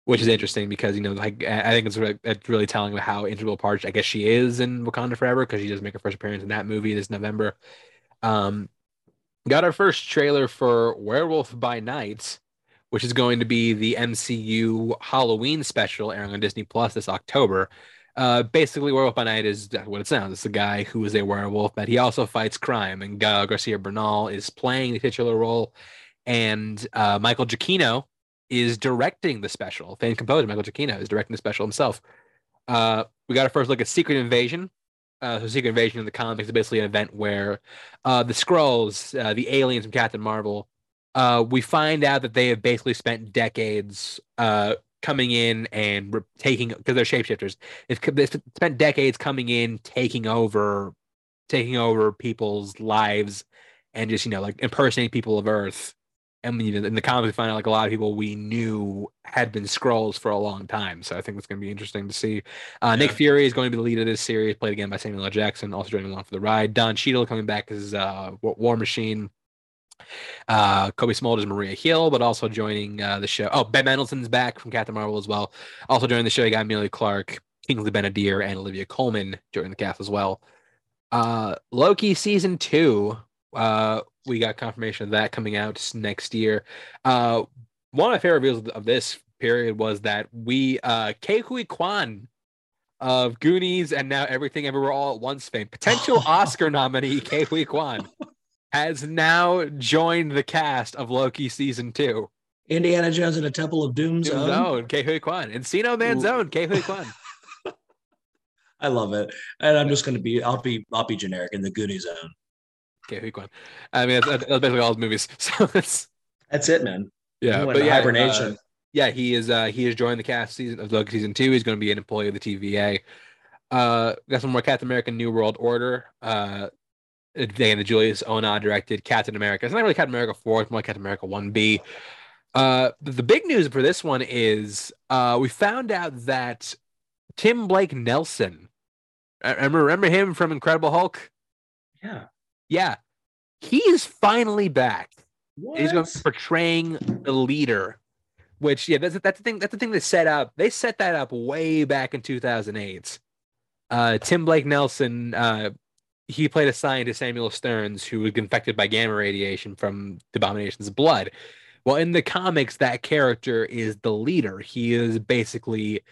which is interesting because you know like I think it's really, it's really telling how integral part I guess she is in Wakanda Forever because she does make her first appearance in that movie this November. Um, got our first trailer for Werewolf by Night, which is going to be the MCU Halloween special airing on Disney Plus this October. Uh, basically, Werewolf by Night is what it sounds. It's a guy who is a werewolf, but he also fights crime, and Gael Garcia Bernal is playing the titular role, and uh, Michael Giacchino is directing the special. Fan composer Michael Giacchino is directing the special himself. Uh, we got our first look at Secret Invasion. Uh, so Secret Invasion in the comics is basically an event where uh, the Skrulls, uh, the aliens from Captain Marvel, we find out that they have basically spent decades coming in and re- taking because they're shapeshifters. It's, they've spent decades coming in, taking over, taking over people's lives, and just you know like impersonating people of Earth and you know, in the comics, we find out like a lot of people we knew had been Skrulls for a long time. So I think it's going to be interesting to see. Uh, yeah. Nick Fury is going to be the lead of this series, played again by Samuel L. Jackson, also joining along for the ride. Don Cheadle coming back as uh, War Machine. Uh, Cobie Smulders Maria Hill, but also joining uh, the show. Oh, Ben Mendelsohn's back from Captain Marvel as well. Also joining the show, you got Emilia Clarke, Kingsley Ben-Adir, and Olivia Colman joining the cast as well. Uh, Loki season two uh, we got confirmation of that coming out next year. Uh, one of my favorite reveals of this period was that we uh Ke Huy Quan of Goonies and now Everything Everywhere All at Once fame, potential Oscar nominee Ke Huy Quan has now joined the cast of Loki season two. Indiana Jones in a Temple of Doom zone. zone Ke Huy Quan. Encino Man zone. Ke Huy Quan. I love it, and I'm just gonna be. I'll be. I'll be generic in the Goonies zone. Okay, one. I mean, that's, that's basically all the movies. So it's that's it, man. Yeah, but yeah, hibernation. Uh, yeah, he is. Uh, he has joined the cast season of Loki season two. He's going to be an employee of the TVA. Uh, got some more Captain America: New World Order. Uh, again, the Julius Onah directed Captain America. It's not really Captain America four. It's more like Captain America one B. Uh, the big news for this one is uh, we found out that Tim Blake Nelson. Remember, remember him from Incredible Hulk? Yeah. Yeah, he is finally back. What? He's going to be portraying the leader, which yeah, that's that's the thing. That's the thing they set up. They set that up way back in 2008. Uh, Tim Blake Nelson, uh, he played a scientist, Samuel Sterns, who was infected by gamma radiation from the Abomination's blood. Well, in the comics, that character is the leader. He is basically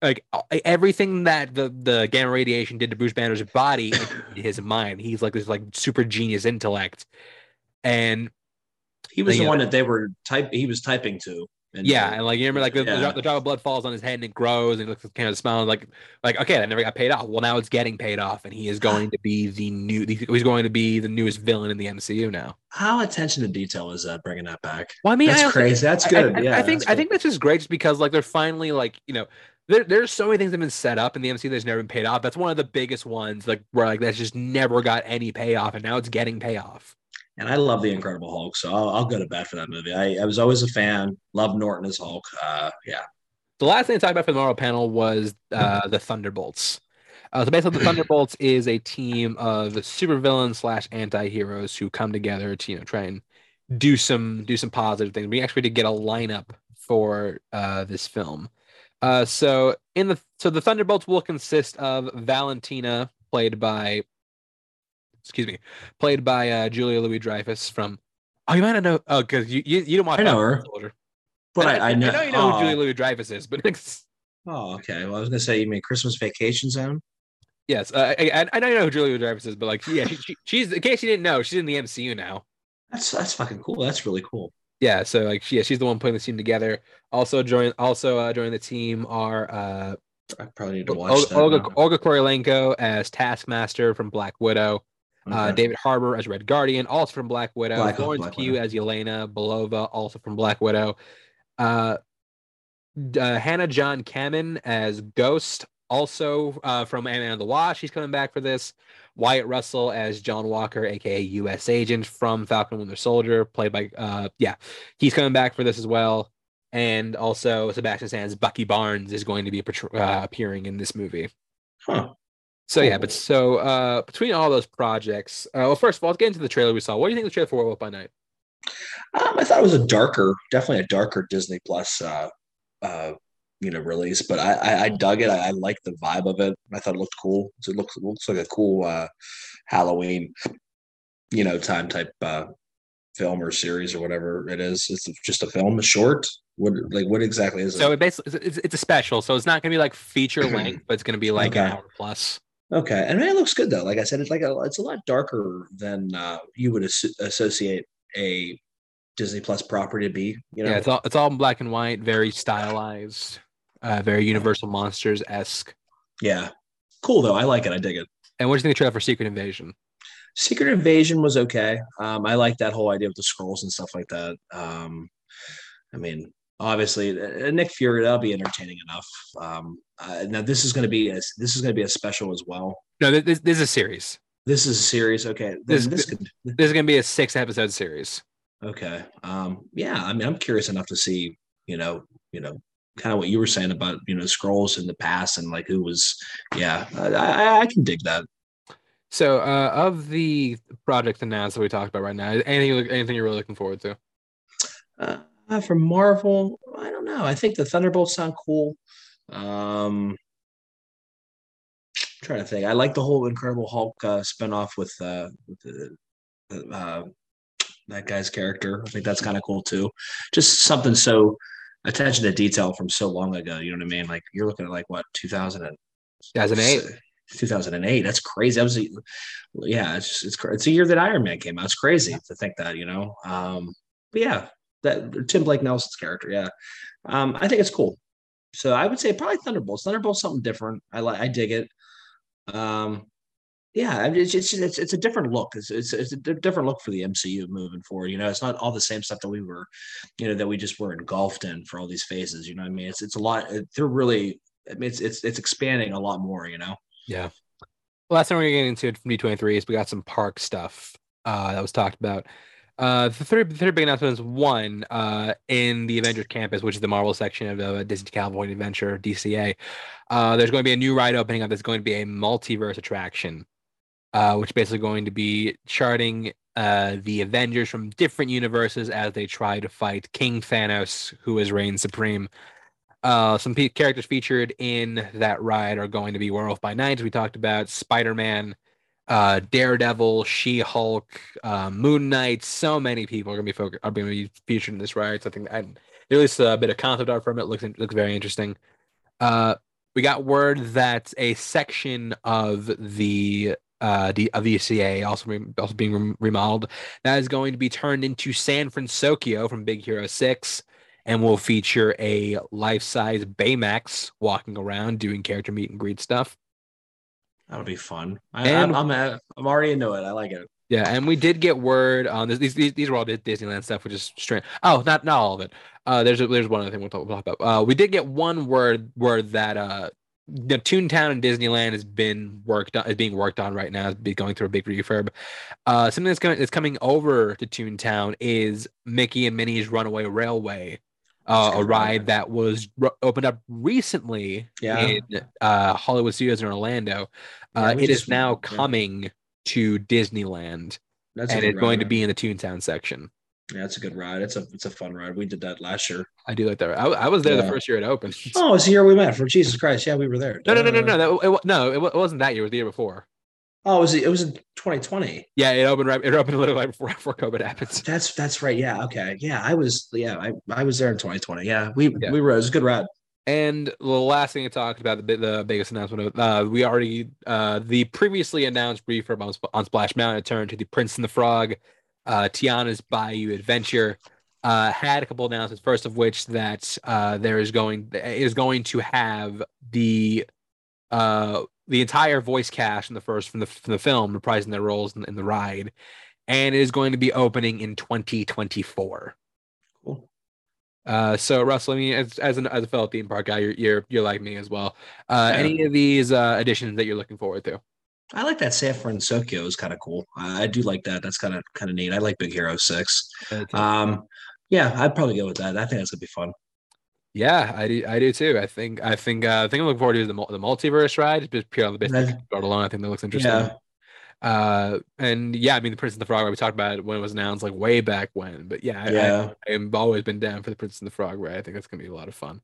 like everything that the the gamma radiation did to Bruce Banner's body, his mind. He's like this like super genius intellect, and he was the one that they were type. He was typing to. And yeah, and like you remember, like the, yeah. the, drop of blood falls on his head and it grows and he looks kind of smiling like like okay, that never got paid off. Well, now it's getting paid off, and he is going to be the new. He's going to be the newest villain in the MCU now. How attention to detail is that bringing that back? Well, I mean, that's I crazy. That's good. I, yeah, I think I think that's just great, just because like they're finally like you know there, there's so many things that have been set up in the MCU that's never been paid off. That's one of the biggest ones, like where like that's just never got any payoff, and now it's getting payoff. And I love the Incredible Hulk, so I'll, I'll go to bat for that movie. I, I was always a fan. Love Norton as Hulk. Uh, yeah. The last thing to talk about for the Marvel panel was uh, the Thunderbolts. Uh, so basically, the Thunderbolts is a team of supervillains slash anti-heroes who come together to you know try and do some do some positive things. We actually did get a lineup for uh, this film. Uh, so in the so the Thunderbolts will consist of Valentina, played by, excuse me, played by uh, Julia Louis Dreyfus from. Oh, you might not know. Oh, because you, you you don't watch. I know her. Soldier. But I, I know. I know you know oh, who Julia Louis Dreyfus is, but oh, okay. Well, I was gonna say you mean Christmas Vacation Zone. yes, uh, I, I I know you know who Julia Louis Dreyfus is, but like yeah, she, she, she's in case you didn't know, she's in the MCU now. That's that's fucking cool. That's really cool. Yeah, so like she, yeah, she's the one putting the team together. Also join also uh, joining the team are uh, I probably need to watch Olga, that. Olga. Olga Kurylenko as Taskmaster from Black Widow. Uh, David Harbour as Red Guardian, also from Black Widow. Black- Florence Black Pugh Widow. as Yelena Belova, also from Black Widow. Uh, uh, Hannah John Kamen as Ghost, also uh, from Ant-Man and the Wasp. She's coming back for this. Wyatt Russell as John Walker, aka U.S. Agent from Falcon and Winter Soldier, played by uh, yeah, he's coming back for this as well. And also Sebastian Stan's Bucky Barnes is going to be uh, appearing in this movie. Huh. So yeah, but so uh between all those projects, uh, well, first of all, let's get into the trailer we saw. What do you think of the trailer for Werewolf by Night? Um, I thought it was a darker, definitely a darker Disney Plus, uh, uh, you know, release. But I, I, I dug it. I, I liked the vibe of it. I thought it looked cool. So it looks looks like a cool uh, Halloween, you know, time type uh, film or series or whatever it is. It's just a film, a short. What like what exactly is it? So it basically it's, it's a special, so it's not gonna be like feature length, but it's gonna be like an hour plus. Okay, and it looks good though. Like I said, it's like a, it's a lot darker than uh, you would as- associate a Disney Plus property to be. You know, Yeah, it's all it's all in black and white, very stylized, uh, very Universal Monsters esque. yeah, cool though. I like it. I dig it. And what do you think of the trailer for Secret Invasion? Secret Invasion was okay. Um, I like that whole idea of the Skrulls and stuff like that. Um, I mean, obviously, uh, Nick Fury that'll be entertaining enough. Um, uh, now this is going to be a, this is going to be a special as well. No, this, this, is a series. This is a series. Okay, This- this, this could This is gonna be a six episode series. Okay. Um, yeah, I mean, I'm curious enough to see, you know, you know, kind of what you were saying about, you know, Skrulls in the past and like who was, yeah, I, I, can dig that. So uh of the projects announced that we talked about right now, anything anything you're really looking forward to? Uh, for Marvel, I don't know. I think the Thunderbolts sound cool. Um, I'm trying to think. I like the whole Incredible Hulk uh, spinoff with uh, with the, uh, that guy's character. I think that's kind of cool too. Just something so attention to detail from so long ago. You know what I mean? Like you're looking at like what 2000 and 2008. 2008. That's crazy. That was, a, yeah, it's just, it's it's a year that Iron Man came out. It's crazy to think that, you know. Um, but yeah, that Tim Blake Nelson's character. Yeah, um, I think it's cool. So I would say probably Thunderbolts. Thunderbolts something different. I like. I dig it. Um, yeah, it's it's it's, it's a different look. It's, it's it's a different look for the MCU moving forward. You know, it's not all the same stuff that we were, you know, that we just were engulfed in for all these phases. You know I mean? It's it's a lot. They're really. I mean, it's it's it's expanding a lot more. You know. Yeah. Last thing we're getting into from D23 is we got some park stuff uh, that was talked about. Uh, the third, third big announcement is one uh, in the Avengers campus, which is the Marvel section of uh, Disney California Adventure DCA. Uh, there's going to be a new ride opening up. That's going to be a multiverse attraction, uh, which is basically going to be charting uh, the Avengers from different universes as they try to fight King Thanos, who is reigned supreme. Uh, some pe- characters featured in that ride are going to be Werewolf by Night, as we talked about, Spider Man, uh, Daredevil, She Hulk, uh, Moon Knight. So many people are going to be focus- are to be featured in this ride. So I think I, they released a bit of concept art from it. Looks looks very interesting. Uh, we got word that a section of the uh the of the DCA also re- also being rem- remodeled that is going to be turned into San Francisco from Big Hero Six and will feature a life-size Baymax walking around doing character meet and greet stuff. That'll be fun. I, And- I'm, I'm I'm already into it. I like it. Yeah, and we did get word on this. These these, these were all Dis- Disneyland stuff, which is strange. Oh, not not all of it. Uh, there's a, there's one other thing we'll talk, we'll talk about. Uh, we did get one word word that uh, the Toontown in Disneyland has been worked on is being worked on right now. It's be going through a big refurb. Uh, something that's coming that's coming over to Toontown is Mickey and Minnie's Runaway Railway. Uh, a ride. that was opened up recently Yeah. in uh, Hollywood Studios in Orlando. Yeah, Uh, it is just- now yeah. coming to Disneyland That's and it's going to be in the Toontown section. Yeah, it's a good ride. It's a it's a fun ride. We did that last year. I do like that. I, I was there Yeah. the first year it opened. Oh, it's the year we met. For Jesus Christ, yeah, we were there. No, no, no, no, no. That, it, no, it wasn't that year. It was the year before. Oh, it was it was in 2020. Yeah, it opened right. It opened a little right before before COVID happened. That's that's right. Yeah. Okay. Yeah, I was. Yeah, I, I was there in 2020. Yeah, we Yeah. we were. It was a good ride. And the last thing I talked about the the biggest announcement. Of uh, we already uh the previously announced refurb on, on Splash Mountain turned to the Prince and the Frog, uh, Tiana's Bayou Adventure. Uh, had a couple announcements. First of which that uh there is going is going to have the uh the entire voice cast from the first from the from the film reprising their roles in, in the ride, and it is going to be opening in 2024. Uh, so Russell, I mean, as as, an, as a fellow theme park guy, you're you're you're like me as well. Uh, Yeah. any of these uh, additions that you're looking forward to? I like that San Francisco is kind of cool. I, I do like that. That's kind of kind of neat. I like Big Hero Six. Um, yeah, I'd probably go with that. I think that's gonna be fun. yeah, I do. I do too. I think I think uh, I think I'm looking forward to the the multiverse ride. Just pure on the Right. start alone, I think that looks interesting. Yeah. Uh, and yeah, I mean, the Prince and the Frog. We talked about it when it was announced, like way back when. But yeah, Yeah. I, I've always been down for the Prince and the Frog right? I think that's gonna be a lot of fun.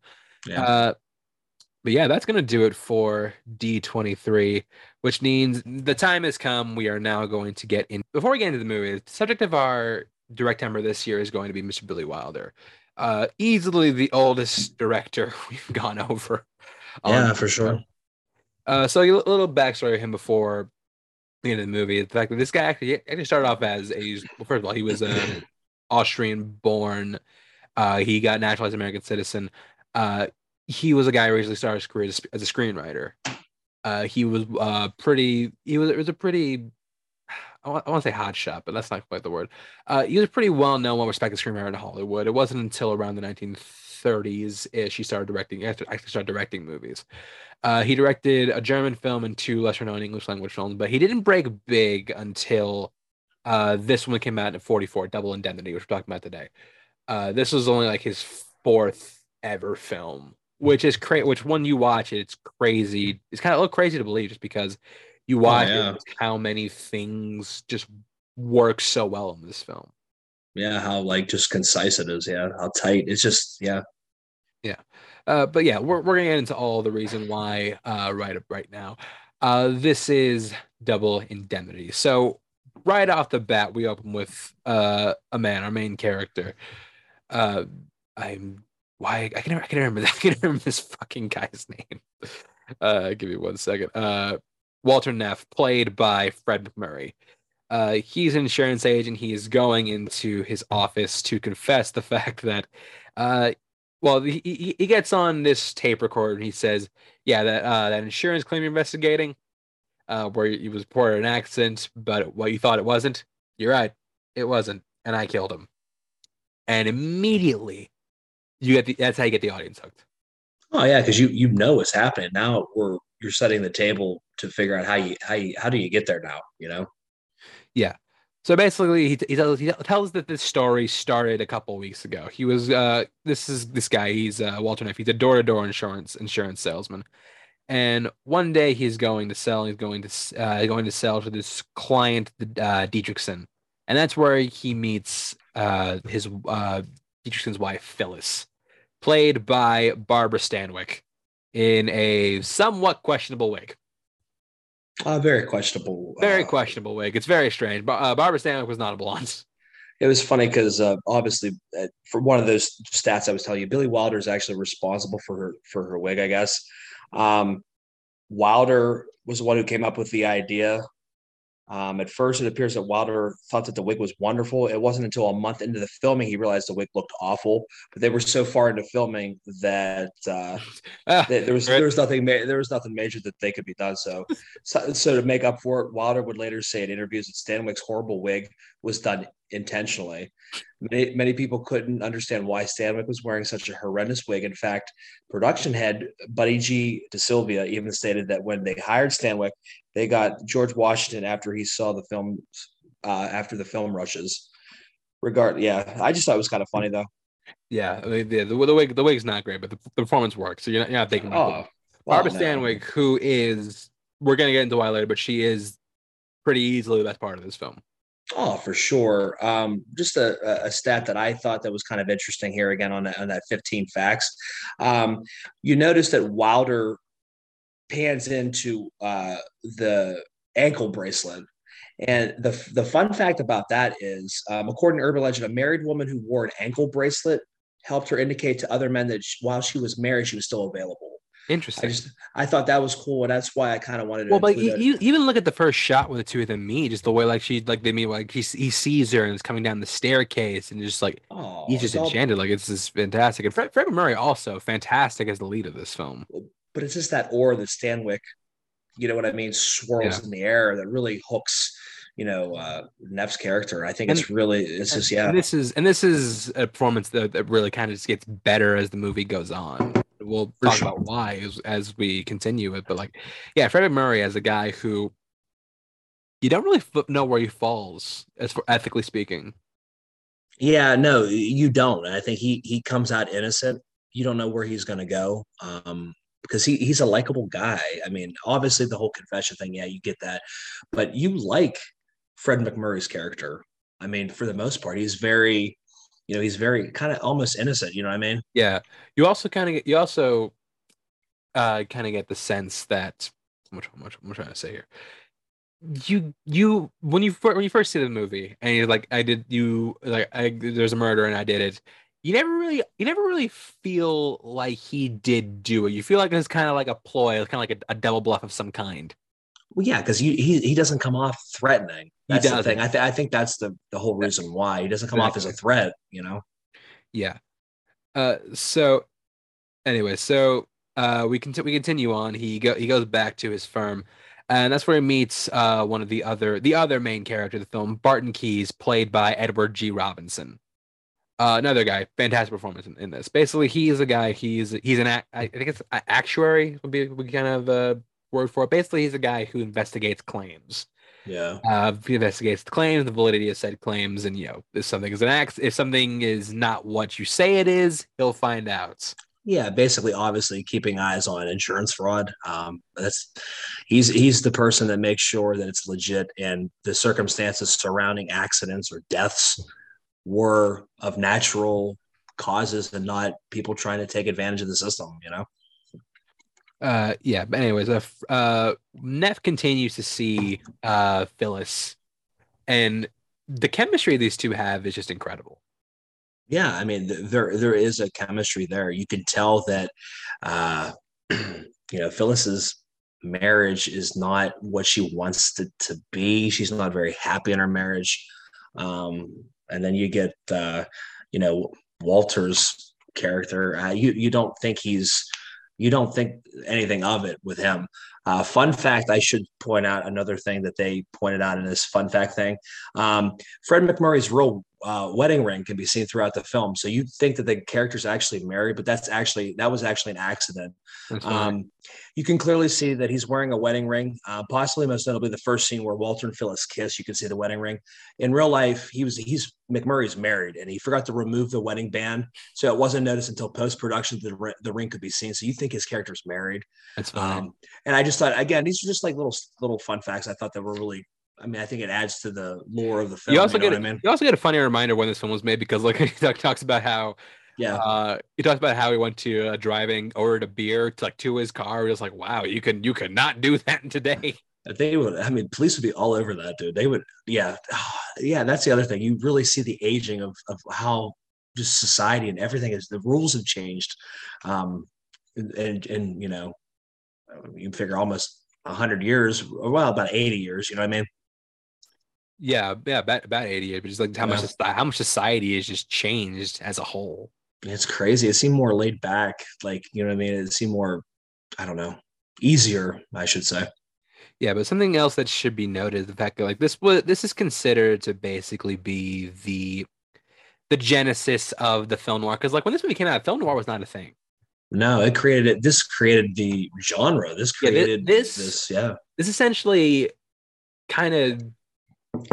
Yeah. Uh, but yeah, that's gonna do it for D23, which means the time has come. We are now going to get in. Before we get into the movie, the subject of our direct timber this year is going to be Mr. Billy Wilder, uh, easily the oldest director we've gone over. yeah, for sure. Uh, so a little backstory of him before the end of the movie. The fact that this guy actually actually started off as a well, first of all, he was an Austrian born. Uh, he got naturalized American citizen. Uh, he was a guy who originally started his career as, as a screenwriter. Uh, he was uh, pretty. He was. It was a pretty. I want, I want to say hot shot, but that's not quite the word. Uh, he was a pretty well known, well respected screenwriter in Hollywood. It wasn't until around the 1930s ish he started directing. Actually, started directing movies. Uh, he directed a German film and two lesser known English language films, but he didn't break big until uh, this one came out in 44, Double Indemnity, which we're talking about today. Uh, this was only like his fourth ever film, which is crazy. Which when you watch it, it's crazy. It's kind of a little crazy to believe just because you watch yeah. it, how many things just work so well in this film. Yeah, how like just concise it is. Yeah, how tight. It's just yeah. Uh, but yeah, we're, we're gonna get into all the reason why uh, right up right now. Uh, this is double indemnity. So right off the bat, we open with uh, a man, our main character. Uh, I'm why I can I can remember that. I can remember this fucking guy's name. Uh, give me one second. Uh, Walter Neff, played by Fred MacMurray. Uh, he's an insurance agent. He is going into his office to confess the fact that uh, well, he, he, he gets on this tape recorder and he says, "Yeah, that uh, that insurance claim you're investigating, uh, where you was reported an accident, but what you thought it wasn't. You're right, it wasn't, and I killed him." And immediately, you get the that's how you get the audience hooked. Oh yeah, because you you know what's happening now. We're you're setting the table to figure out how you how you how do you get there now. You know. So basically, he, he tells he tells that this story started a couple weeks ago. He was uh this is this guy. He's uh, Walter Neff. He's a door to door insurance insurance salesman, and one day he's going to sell. He's going to uh, going to sell to this client, uh, Dietrichson, and that's where he meets uh his uh Dietrichson's wife Phyllis, played by Barbara Stanwyck, in a somewhat questionable wig. Uh, very questionable. Very uh, questionable wig. It's very strange. But uh, Barbara Stanwyck was not a blonde. It was funny because uh, obviously, uh, for one of those stats I was telling you, Billy Wilder is actually responsible for her for her wig. I guess um, Wilder was the one who came up with the idea. Um, at first, it appears that Wilder thought that the wig was wonderful. It wasn't until a month into the filming he realized the wig looked awful. But they were so far into filming that uh, Ah, there there was Right. there was nothing ma- there was nothing major that they could be done. So, so so to make up for it, Wilder would later say in interviews that Stanwyck's horrible wig was done intentionally. Many many people couldn't understand why Stanwyck was wearing such a horrendous wig. In fact, production head Buddy G. DeSylva even stated that when they hired Stanwyck, they got George Washington after he saw the film uh, after the film rushes. Regard, yeah, I just thought it was kind of funny though. Yeah, I mean, the, the, the wig the wig's not great, but the, the performance works. So you're not, you're not thinking. Oh, Barbara well, no. Stanwyck, who is we're gonna get into why later, but she is pretty easily the best part of this film. Oh, for sure. Um, just a, a stat that I thought that was kind of interesting here again on that, on that 15 facts. Um, you notice that Wilder pans into uh, the ankle bracelet. And the, the fun fact about that is, um, according to urban legend, a married woman who wore an ankle bracelet helped her indicate to other men that she, while she was married, she was still available. Interesting. I just I thought that was cool, and that's why I kind of wanted to. Well, but you, even look at the first shot with the two of them meet, just the way like she like they meet, like he he sees her and is coming down the staircase, and just like oh, he's just it's all- enchanted. Like it's just fantastic. And Fred, Fred Murray also fantastic as the lead of this film. but it's just that aura that Stanwyck, you know what I mean, swirls Yeah. in the air that really hooks, you know, uh, Neff's character. I think it's really, it's just yeah, this is and this is a performance that, that really kind of just gets better as the movie goes on. We'll For talk sure. about why as, as we continue it, but like, yeah, Freddie Murray as a guy who you don't really know where he falls as for ethically speaking. yeah. No, you don't. I think he he comes out innocent. You don't know where he's going to go. Um, because he he's a likable guy. I mean, obviously the whole confession thing, yeah, you get that, but you like Fred MacMurray's character. I mean, for the most part, he's very, you know, he's very kind of almost innocent. You know what I mean? Yeah, you also kind of get you also uh kind of get the sense that what am I- trying to say here? You you when you when you first see the movie and you're like I did you like I there's a murder and I did it. You never really you never really feel like he did do it. You feel like it's kind of like a ploy, kind of like a, a double bluff of some kind. Well, yeah, because he he doesn't come off threatening. He That's the doesn't. thing. I, th- I think that's the the whole reason why he doesn't come off as a threat. You know. Yeah. Uh. So, anyway, so uh, we can we continue on. He go he goes back to his firm, and that's where he meets uh one of the other the other main character of the film, Barton Keyes, played by Edward G. Robinson. Uh, another guy, fantastic performance in, in this. Basically, he's a guy. He's he's an ac- I think it's a- actuary would be, would kind of a word for it. Basically, he's a guy who investigates claims Yeah. uh, he investigates the claims, the validity of said claims, and you know if something is an act, if something is not what you say it is, he'll find out. Yeah. Basically, obviously, keeping eyes on insurance fraud. Um, that's he's he's the person that makes sure that it's legit and the circumstances surrounding accidents or deaths were of natural causes and not people trying to take advantage of the system. You know. Uh, yeah. But anyways, uh, uh, Neff continues to see uh Phyllis, and the chemistry these two have is just incredible. Yeah, I mean, th- there there is a chemistry there. You can tell that, uh, you know, Phyllis's marriage is not what she wants to to be. She's not very happy in her marriage. Um, and then you get, uh, you know, Walter's character. Uh, you you don't think he's you don't think anything of it with him. Uh, fun fact: I should point out another thing that they pointed out in this fun fact thing. Um, Fred MacMurray's real uh, wedding ring can be seen throughout the film. So you think that the character's actually married, but that's actually that was actually an accident. Um, you can clearly see that he's wearing a wedding ring. Uh, possibly, most notably, the first scene where Walter and Phyllis kiss. You can see the wedding ring. In real life, he was he's MacMurray's married, and he forgot to remove the wedding band, so it wasn't noticed until post production that the, the ring could be seen. So you think his character's married. That's fine. Um, and I just thought, again, these are just like little little fun facts. I thought that were really. I mean, I think it adds to the lore of the film. you also you know get I mean? you also get a funny reminder when this film was made because like he talks about how Yeah. uh he talks about how he went to uh, driving ordered a beer to like to his car just like wow you can you could not do that today they would i mean police would be all over that dude they would yeah yeah that's the other thing you really see the aging of of how just society and everything is the rules have changed um and and, and you know you figure almost 100 years well about 80 years you know what i mean? Yeah yeah about, about 80 years but just like how much Yeah. soci- how much society has just changed as a whole. It's crazy. It seemed more laid back like you know what i mean? It seemed more i don't know easier i should say. Yeah but something else that should be noted the fact that like this was this is considered to basically be the the genesis of the film noir because like when this movie came out film noir was not a thing no it created it. this created the genre this Yeah, thi- created this- this yeah this essentially kind of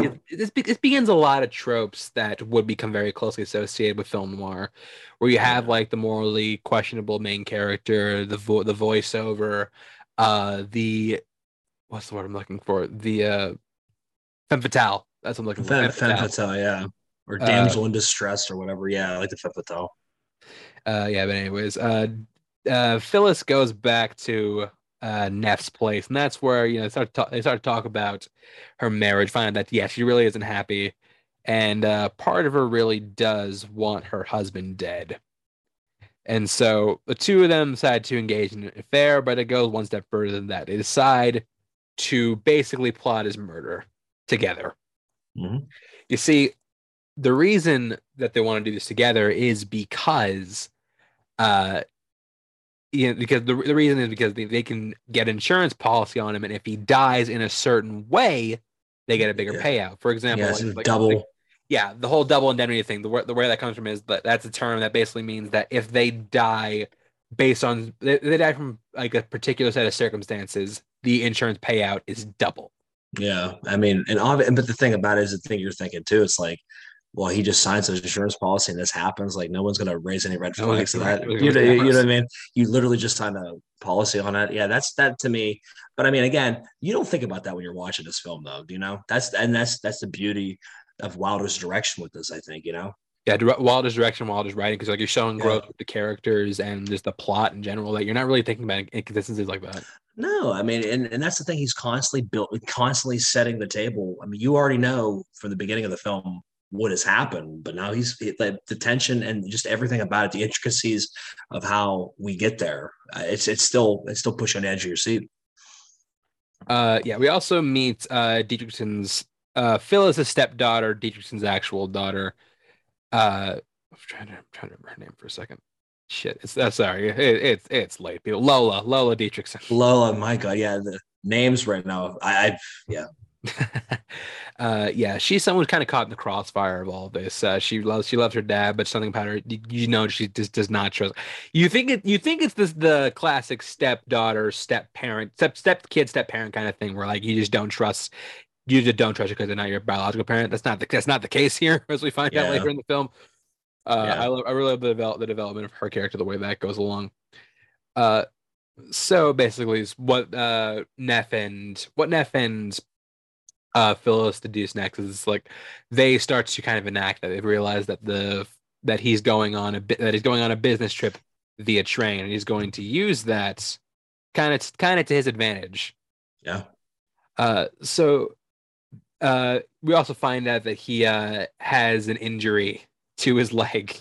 it, this, this begins a lot of tropes that would become very closely associated with film noir, where you have like the morally questionable main character, the vo- the voiceover, uh, the what's the word I'm looking for? The uh, femme fatale, That's what I'm looking Femme, for. femme Femme fatale, yeah, or Uh, damsel in distress or whatever. Yeah, I like the femme fatale. Uh, yeah, but anyways, uh, uh, Phyllis goes back to uh Neff's place, and that's where you know they start to talk, they start to talk about her marriage, find out that yeah, she really isn't happy, and uh, part of her really does want her husband dead, and so the two of them decide to engage in an affair, but it goes one step further than that. They decide to basically plot his murder together. Mhm. You see, the reason that they want to do this together is because uh you know, because the, the reason is because they, they can get insurance policy on him and if he dies in a certain way they get a bigger Yeah. payout for example Yeah, like- like- double. like- yeah the whole double indemnity thing the, where- the way that comes from is that that's a term that basically means that if they die based on they, they die from like a particular set of circumstances the insurance payout is double Yeah, I mean, and obvi- but the thing about it is the thing you're thinking too. It's like, well, he just signs an insurance policy and this happens. Like, no one's gonna raise any red flags to that. You know, you know what I mean? You literally just signed a policy on it. Yeah, that's that to me. But I mean, again, you don't think about that when you're watching this film, though. Do you know? That's and that's that's the beauty of Wilder's direction with this. I think you know. yeah Wilder's direction Wilder's writing because like you're showing Yeah. growth with the characters and just the plot in general that you're not really thinking about inconsistencies like that No, I mean, and, and that's the thing. He's constantly built, constantly setting the table. I mean, you already know from the beginning of the film what has happened, but now he's the, the tension and just everything about it, the intricacies of how we get there. Uh, it's it's still it's still pushing the edge of your seat. Uh, yeah, we also meet uh, Dietrichson's uh, Phyllis's stepdaughter, Dietrichson's actual daughter. Uh, I'm trying to I'm trying to remember her name for a second. Shit, it's uh, sorry, it, it's it's late. People, Lola, Lola Dietrichson. Lola, my God, yeah, the names right now. I, I yeah, uh, yeah, she's someone who's kind of caught in the crossfire of all this. Uh, she loves she loves her dad, but something about her, you, you know, she just does not trust. You think it, you think it's this the classic stepdaughter, step parent, step step kid, step parent kind of thing, where like you just don't trust, you just don't trust her because they're not your biological parent. That's not the that's not the case here, as we find out later in the film. Uh, Yeah. I love, I really love the develop, the development of her character, the way that goes along. Uh, so basically, what uh Neff and what Neff and uh Phyllis deduce next is like they start to kind of enact that they realize that the that he's going on a bit that he's going on a business trip via train and he's going to use that kind of kind of to his advantage. yeah, Uh, so uh, we also find out that he uh has an injury to his leg.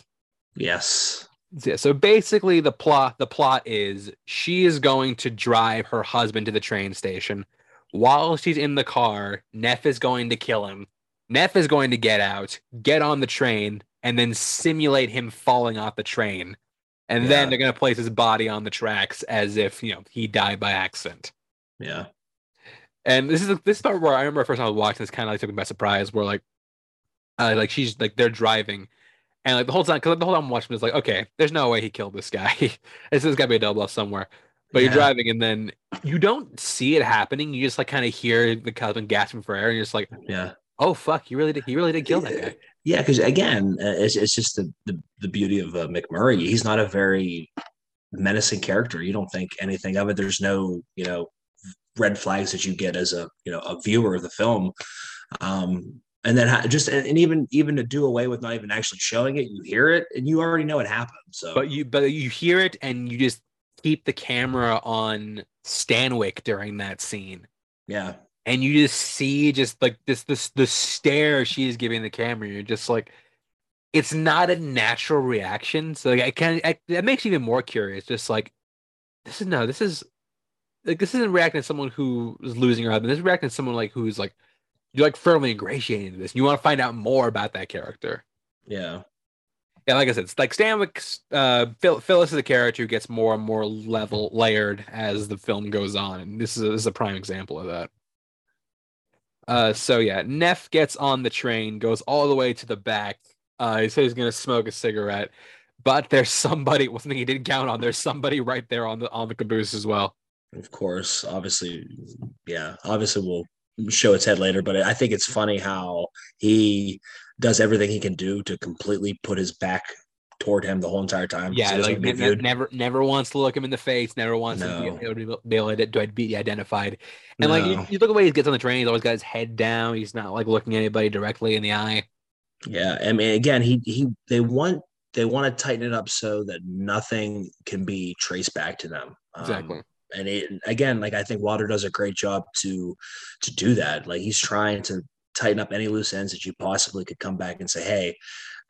yes, Yeah, so basically the plot the plot is she is going to drive her husband to the train station. While she's in the car, Neff is going to kill him. Neff is going to get out, get on the train, and then simulate him falling off the train. And Yeah. then they're gonna place his body on the tracks as if, you know, he died by accident. yeah, And this is this part where I remember first time I was watching this kind of like took me by surprise, where like, uh, like she's like they're driving, and like the whole time, because the whole time I'm watching, it's like, okay, there's no way he killed this guy. this has got to be a double off somewhere. But you're driving, and then you don't see it happening. You just like kind of hear the husband gasping for air, and you're just like, yeah. oh fuck, you really did, he really did kill that guy. Yeah, because again, uh, it's, it's just the, the the beauty of uh, MacMurray. He's not a very menacing character. You don't think anything of it. There's no you know red flags that you get as a you know a viewer of the film. Um, and then just and, and even even to do away with not even actually showing it, you hear it and you already know it happened. So But you but you hear it, and you just keep the camera on Stanwyck during that scene. yeah, and you just see just like this this the stare she is giving the camera. You're just like it's not a natural reaction. So like i can I, that makes you even more curious. Just like this is no this is like this isn't reacting to someone who is losing her husband. This is reacting to someone like who's like you're like firmly ingratiated to this. You want to find out more about that character. Yeah, yeah like i said it's like stanwyck's uh Phil, phyllis is a character who gets more and more level layered as the film goes on and this is a, this is a prime example of that uh, so yeah, Neff gets on the train, goes all the way to the back. Uh, he says he's gonna smoke a cigarette, but there's somebody. One thing he didn't count on. There's somebody right there on the on the caboose as well. of course. Obviously, yeah. Obviously, we'll show its head later. But I think it's funny how he does everything he can do to completely put his back toward him the whole entire time. Yeah, like wanna ne- ne- never never wants to look him in the face, never wants to No. be, able to be able to, to be identified. And like you, you look at the way he gets on the train, he's always got his head down. He's not like looking anybody directly in the eye. Yeah, I mean, again, he he they want they want to tighten it up so that nothing can be traced back to them. Um, Exactly. and it, again, like I think Water does a great job to to do that. Like he's trying to tighten up any loose ends that you possibly could come back and say, "Hey,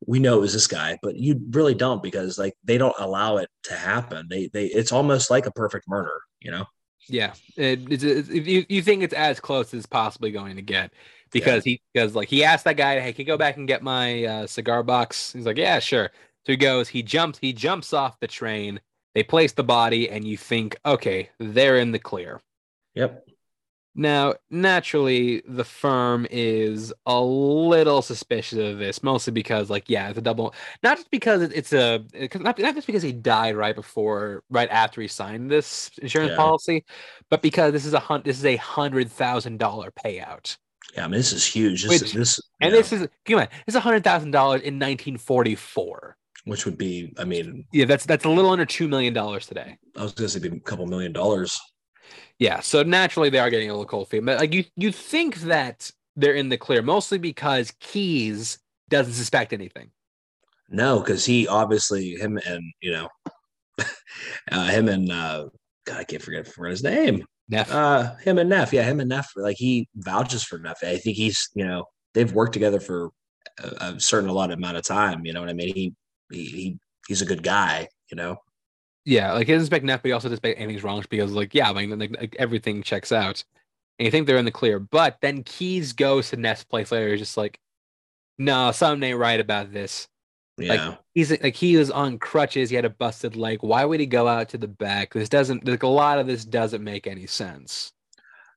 we know it was this guy," but you really don't because like they don't allow it to happen. They they it's almost like a perfect murder, you know? Yeah, it, it's, it's, you you think it's as close as possibly going to get because he because like he asked that guy, "Hey, can you go back and get my uh, cigar box?" He's like, "Yeah, sure." So he goes, he jumps, he jumps off the train. They place the body, and you think, okay, they're in the clear. Yep. Now, naturally, the firm is a little suspicious of this, mostly because, like, yeah, it's a double. Not just because it's a, not, not just because he died right before, right after he signed this insurance Yeah. policy, but because this is a hun- this is a hundred thousand dollar payout, Yeah, I mean, this is huge. This Which- this and you this know, is come on, this is a hundred thousand dollars in nineteen forty four. which would be, I mean, Yeah, that's that's a little under two million dollars today. I was going to say a couple million dollars. Yeah, so naturally they are getting a little cold feet, but like you, you think that they're in the clear mostly because Keyes doesn't suspect anything. No, because he obviously him and you know, uh, him and uh, God, I can't forget forget his name. Neff. Uh, him and Neff, yeah, him and Neff. Like he vouches for Neff. I think he's you know they've worked together for a, a certain a lot amount of time. You know what I mean? He he, he he's a good guy. You know. Yeah, like he doesn't expect Neff, but he also doesn't suspect anything's wrong because, like, yeah, mean, like, like everything checks out, and you think they're in the clear. But then Keyes goes to Neff's place later, he's just like, no, something ain't right about this. Yeah. He's like he was on crutches, he had a busted leg. Why would he go out to the back? This doesn't like a lot of this doesn't make any sense.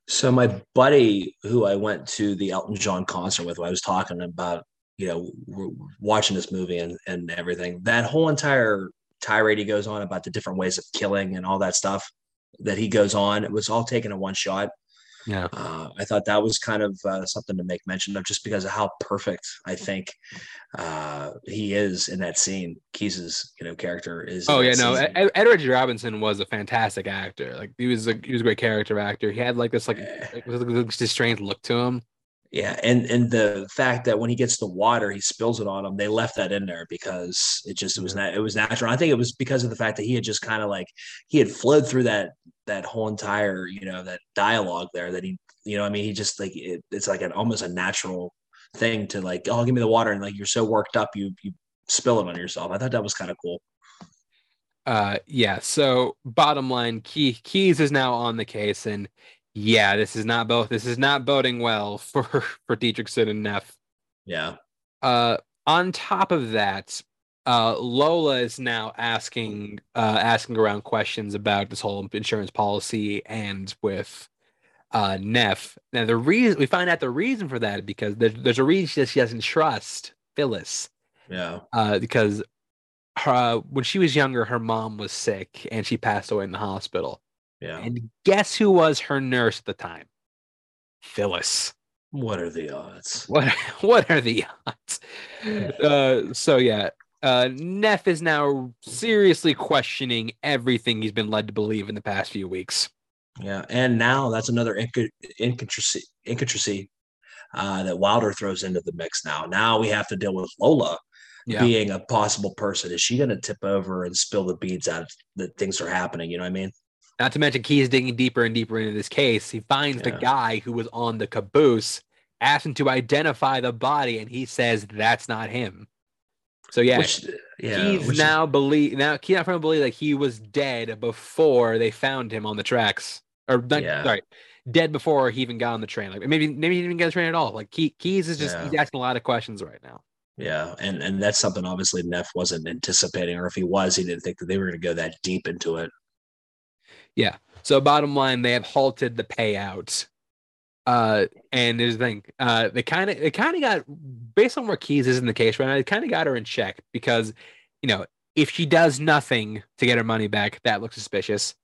So my buddy, who I went to the Elton John concert with, I was talking about, you know, watching this movie and and everything. That whole entire tirade he goes on about the different ways of killing and all that stuff that he goes on, it was all taken in one shot. Yeah. Uh, I thought that was kind of uh, something to make mention of, just because of how perfect I think uh, he is in that scene. Keyes's, you know, character is. Oh yeah, no. Ed- Edward Robinson was a fantastic actor. Like he was a he was a great character actor. He had like this like, Yeah. like this strange look to him. Yeah, and and the fact that when he gets the water, he spills it on him. They left that in there because it just it was not it was natural. I think it was because of the fact that he had just kind of like he had flowed through that that whole entire you know that dialogue there that he you know I mean he just like it, it's like an almost a natural thing to like oh give me the water and like you're so worked up you you spill it on yourself. I thought that was kind of cool. Uh yeah, so bottom line, Key Keyes is now on the case and yeah, this is not both this is not boding well for for Dietrichson and Neff. Yeah, Uh on top of that, uh Lola is now asking uh asking around questions about this whole insurance policy and with uh Neff. Now the reason we find out the reason for that because there's there's a reason that she doesn't trust Phyllis. yeah, Uh because her when she was younger, her mom was sick and she passed away in the hospital. Yeah. And guess who was her nurse at the time? Phyllis. What are the odds? What what are the odds? Uh, so yeah, uh, Neff is now seriously questioning everything he's been led to believe in the past few weeks. Yeah, and now that's another inc- incontracy, incontracy uh, that Wilder throws into the mix. Now, now we have to deal with Lola Yeah, being a possible person. Is she going to tip over and spill the beads out that things are happening? You know what I mean? Not to mention Key is digging deeper and deeper into this case. He finds the guy who was on the caboose, asks him to identify the body, and he says that's not him. So yeah, Which, yeah, he's which is- now believe now he's not from believe that he was dead before they found him on the tracks or not, Yeah. sorry dead before he even got on the train like maybe maybe he didn't even get on the train at all like Key, Keyes is just Yeah. he's asking a lot of questions right now yeah, and and that's something obviously Neff wasn't anticipating, or if he was, he didn't think that they were going to go that deep into it. So bottom line they have halted the payouts. uh and there's the thing uh they kind of they kind of got based on where Keyes is in the case right now they kind of got her in check because you know if she does nothing to get her money back that looks suspicious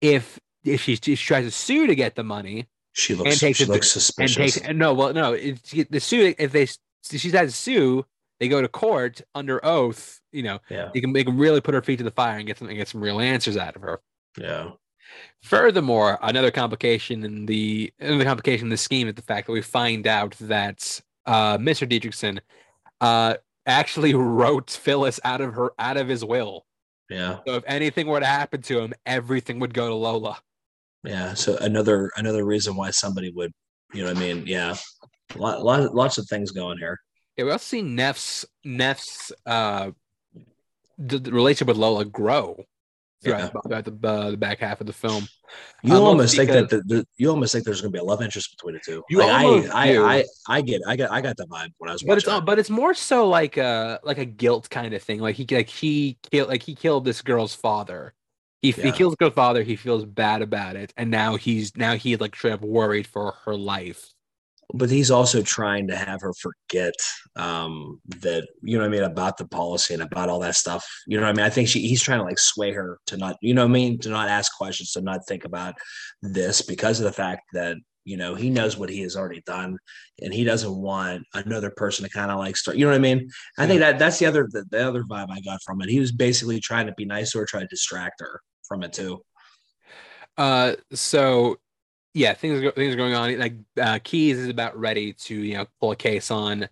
if if she, if she tries to sue to get the money She looks takes she it- looks and suspicious. takes no well no it's the suit if they she has to sue they go to court under oath. You know, Yeah. they can they can really put her feet to the fire and get some and get some real answers out of her. Yeah. Furthermore, another complication in the another complication in the scheme is the fact that we find out that uh, Mr. Dietrichson uh, actually wrote Phyllis out of her out of his will. Yeah. So if anything were to happen to him, everything would go to Lola. Yeah. So another another reason why somebody would, you know, what I mean, yeah, lot, lot, lots of things going here. Yeah, we also see Neff's Neff's uh, the, the relationship with Lola grow throughout, throughout the, uh, the back half of the film. You Um, almost think that the, the, you almost think there's going to be a love interest between the two. You Like, almost I, do. I, I, I get, I got, I got the vibe when I was But it's watching. but it's more so like a like a guilt kind of thing. Like he like he killed like he killed this girl's father. He, he Yeah. kills girl's father. He feels bad about it, and now he's now he like straight up worried for her life. But he's also trying to have her forget um that you know what I mean about the policy and about all that stuff. You know what I mean? I think she he's trying to like sway her to not, you know what I mean, to not ask questions, to not think about this because of the fact that you know he knows what he has already done and he doesn't want another person to kind of like start you know what i mean? I think that that's the other the, the other vibe i got from it. He was basically trying to be nice to her trying to distract her from it too. Uh, so yeah, things are things are going on. Like uh, Keyes is about ready to you know pull a case on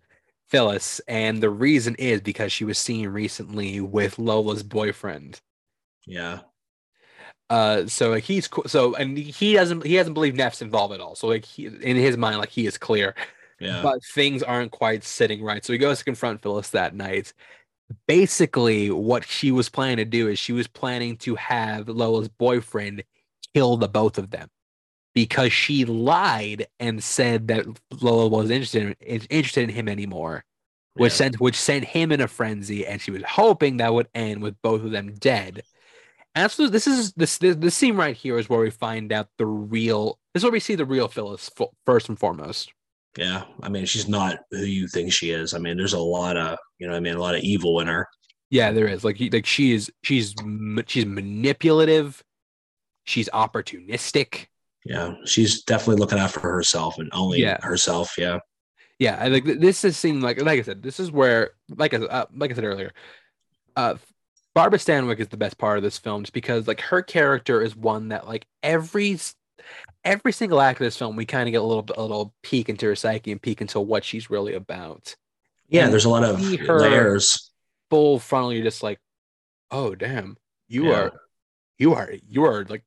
Phyllis, and the reason is because she was seen recently with Lola's boyfriend. yeah Uh, so like he's co- so and he doesn't he doesn't believe Neff's involved at all. So like he, in his mind, like he is clear, yeah but things aren't quite sitting right. So he goes to confront Phyllis that night. Basically, what she was planning to do is she was planning to have Lola's boyfriend kill the both of them because she lied and said that Lola wasn't interested in, interested in him anymore, which yeah. sent which sent him in a frenzy, and she was hoping that would end with both of them dead. And so this is this this, this scene right here is where we find out the real. This is where we see the real Phyllis first and foremost. Yeah, I mean, she's not who you think she is. I mean, there's a lot of, you know, I mean, a lot of evil in her. Yeah, there is like like she is she's she's manipulative, she's opportunistic. Yeah, she's definitely looking out for herself and only Yeah. herself. Yeah, Yeah, I like this has seemed like like I said, this is where like I uh, like I said earlier, uh, Barbara Stanwyck is the best part of this film just because like her character is one that like every every single act of this film we kind of get a little a little peek into her psyche and peek into what she's really about. yeah. And there's a lot of layers. Full frontal, you're just like, oh damn, you Yeah. are, you are, you are like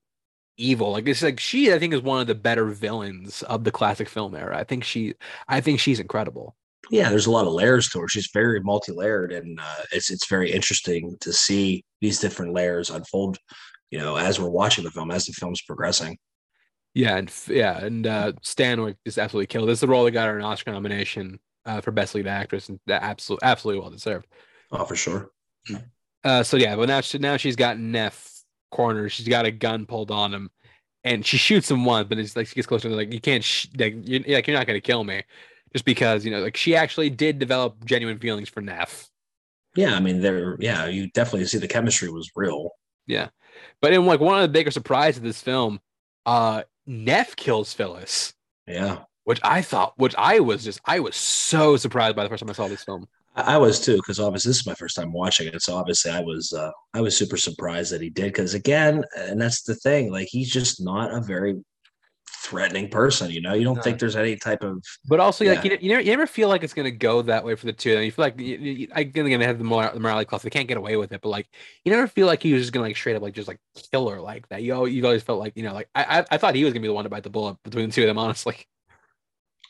evil. Like it's like she, I think, is one of the better villains of the classic film era. I think she, I think she's incredible. Yeah, there's a lot of layers to her. She's very multi-layered, and uh, it's it's very interesting to see these different layers unfold. You know, as we're watching the film, as the film's progressing. Yeah, and yeah, and uh, Stanwyck just absolutely killed. This is the role that got her an Oscar nomination uh, for Best Lead Actress, and that absolutely, absolutely well deserved. Oh, for sure. Uh, so yeah, but now she, now she's got Neff cornered. She's got a gun pulled on him, and she shoots him once, but it's like she gets closer to like you can't sh- like you're like you're not gonna kill me, just because you know like she actually did develop genuine feelings for Neff. Yeah, I mean, there. Yeah, you definitely see the chemistry was real. Yeah, but in like one of the bigger surprises of this film, uh, Neff kills Phyllis. Yeah, which I thought, which I was just, I was so surprised by the first time I saw this film. I, was too, because obviously this is my first time watching it. So obviously I was, uh, I was super surprised that he did, because again, and that's the thing, like he's just not a very threatening person. You know, you don't No. think there's any type of But also, like, you, you, never, you never feel like it's gonna go that way for the two. of them. you feel like, you, you, I again, they have the, mor- the morality clause; they can't get away with it. But like, you never feel like he was just gonna like straight up like just like kill her like that. You, al- you always felt like you know, like I, I, I thought he was gonna be the one to bite the bullet between the two of them. Honestly,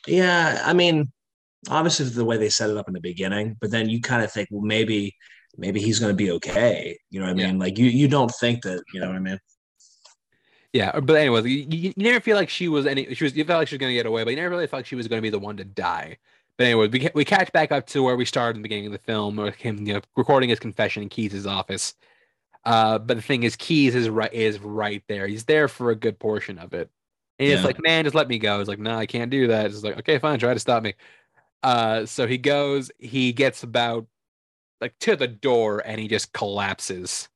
Yeah, I mean, obviously the way they set it up in the beginning, but then you kind of think, well, maybe, maybe he's going to be okay. You know what I Yeah. mean? Like you, you don't think that. You know what I mean? yeah. But anyways, you, you, you never feel like she was any. She was. You felt like she was gonna get away, but you never really felt like she was gonna be the one to die. But anyways, we we catch back up to where we started in the beginning of the film, or him, you know, recording his confession in Keyes' office. Uh, but the thing is, Keyes is right is right there. He's there for a good portion of it. And it's like, man, just let me go. It's like, no, I can't do that. It's like, okay, fine, try to stop me. Uh, so he goes, he gets about like to the door and he just collapses.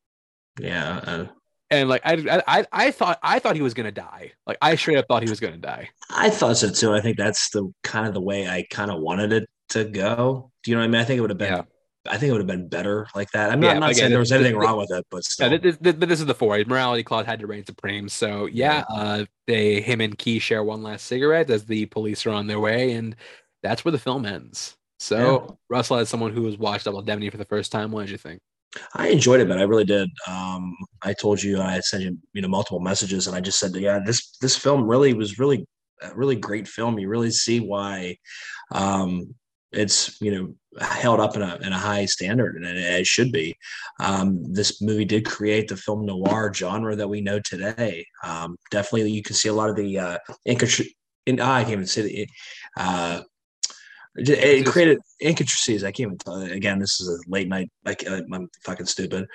Yeah. Uh, and like I, I I thought I thought he was gonna die. Like I straight up thought he was gonna die. I thought so too. I think that's the kind of the way I kind of wanted it to go. Do you know what I mean? I think it would have been. Yeah. I think it would have been better like that. I'm not, yeah, not again, saying there was anything this, wrong with it, but still. Yeah, this, this, but this is the four. Morality clause had to reign supreme. So yeah, yeah. Uh, they him and Key share one last cigarette as the police are on their way, and that's where the film ends. So yeah. Russell, as someone who has watched Double Indemnity for the first time, what did you think? I enjoyed it, but I really did. Um, I told you I sent you you know multiple messages, and I just said, yeah, this this film really was really a really great film. You really see why um, it's you know held up in a, in a high standard, and it, should be. Um, this movie did create the film noir genre that we know today. Um, definitely, you can see a lot of the uh, in, I can't even say the uh, it created intricacies. I can't even tell. Again, this is a late night. Like uh, I'm fucking stupid.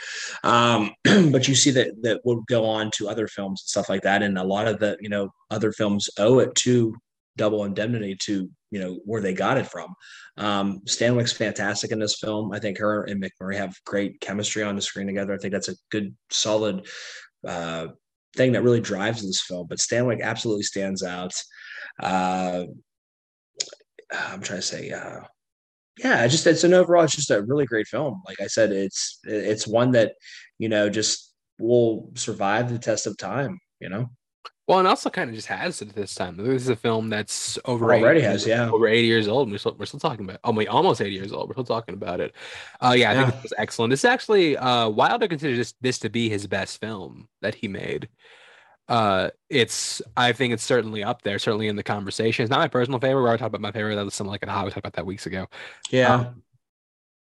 Um, but you see that that will go on to other films and stuff like that, and a lot of the you know other films owe it to Double Indemnity to you know where they got it from. Um, Stanwyck's fantastic in this film. I think her and MacMurray have great chemistry on the screen together. I think that's a good, solid uh, thing that really drives this film. But Stanwyck absolutely stands out. Uh, I'm trying to say, uh, yeah, I just it's an overall, it's just a really great film. Like I said, it's it's one that you know just will survive the test of time. You know. Well, and also kind of just has it this time. This is a film that's over already has, yeah, over 80 years old. And we're still, we're still talking about. Oh, wait, almost 80 years old. We're still talking about it. Uh, yeah, I yeah. think it was excellent. This actually, uh, Wilder considers this, this to be his best film that he made uh, it's I think it's certainly up there, certainly in the conversation. It's not my personal favorite. We already talked about my favorite. That was something like a hot. We talked about that weeks ago. Yeah. Um,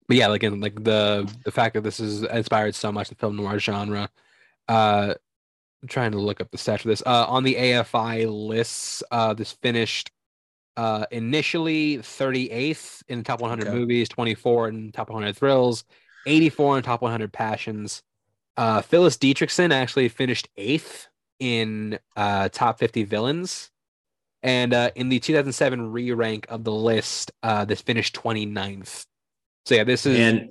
but yeah, like in like the the fact that this is inspired so much the film noir genre. Uh, I'm trying to look up the stats for this. Uh, on the AFI lists, uh, this finished uh initially 38th in the top 100 okay. movies, 24 in top 100 thrills, 84 in top 100 passions. Uh, Phyllis Dietrichson actually finished eighth in uh, top 50 villains. And uh, in the 2007 re rank of the list, uh, this finished 29th. So, yeah, this is. And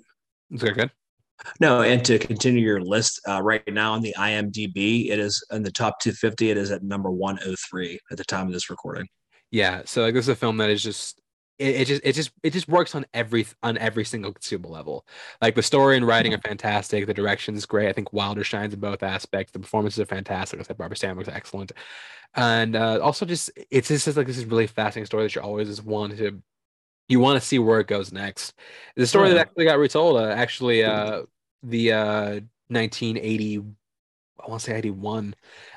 good, good. No, and to continue your list, uh, right now on the IMDb, it is in the top 250. It is at number 103 at the time of this recording. Yeah, so like this is a film that is just it, it, just it just it just works on every on every single consumable level. Like the story and writing are fantastic. The direction is great. I think Wilder shines in both aspects. The performances are fantastic. I said Barbara Stanwyck's excellent, and uh, also just it's just like this is really fascinating story that you always just want to you want to see where it goes next. The story yeah. that actually got retold. Uh, actually, uh, the uh, 1980 I want to say 81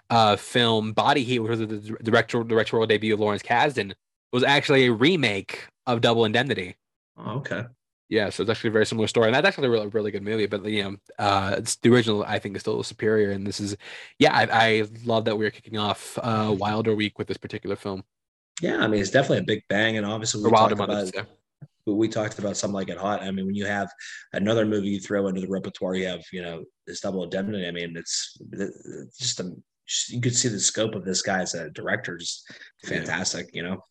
uh, film Body Heat, which was the director directorial debut of Lawrence Kasdan, was actually a remake of Double Indemnity. Oh, okay. Yeah, so it's actually a very similar story, and that's actually a really, really good movie. But you know, uh, the original I think is still superior, and this is, yeah, I, I love that we are kicking off uh, Wilder Week with this particular film. Yeah, I mean it's definitely a big bang, and obviously we Wilder talked about we talked about something like it Hot. I mean, when you have another movie you throw into the repertoire, you have you know this Double Indemnity. I mean, it's, it's just a you could see the scope of this guy as a director, just fantastic. Yeah. You know.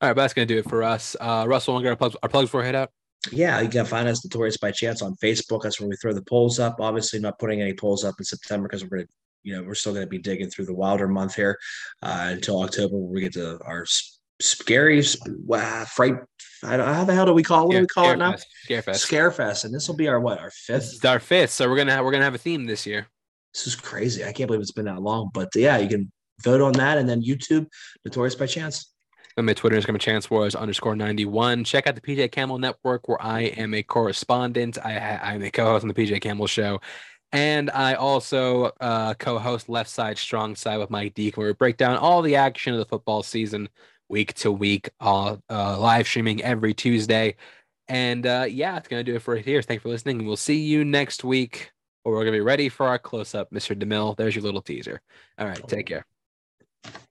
All right, but that's gonna do it for us. Uh, Russell, want to get our plugs, our plugs before I head out? Yeah, you can find us Notorious by Chance on Facebook. That's where we throw the polls up. Obviously, not putting any polls up in September because we're gonna, you know, we're still gonna be digging through the Wilder month here uh, until October where we get to our scary wow, fright. I don't, how the hell do we call it? What do we call it now? Scarefest. Scarefest, and this will be our what? Our fifth. our fifth. So we're gonna have, we're gonna have a theme this year. This is crazy. I can't believe it's been that long. But yeah, you can vote on that, and then YouTube Notorious by Chance. And my Twitter Instagram chance wars underscore 91. Check out the PJ Campbell Network where I am a correspondent. I, I'm a co-host on the PJ Campbell show. And I also uh, co-host Left Side, Strong Side with Mike Deacon, where we break down all the action of the football season week to week, uh, uh, live streaming every Tuesday. And uh, yeah, it's going to do it for here. Thanks for listening. We'll see you next week. Or we're going to be ready for our close-up, Mr. DeMille. There's your little teaser. All right, take care.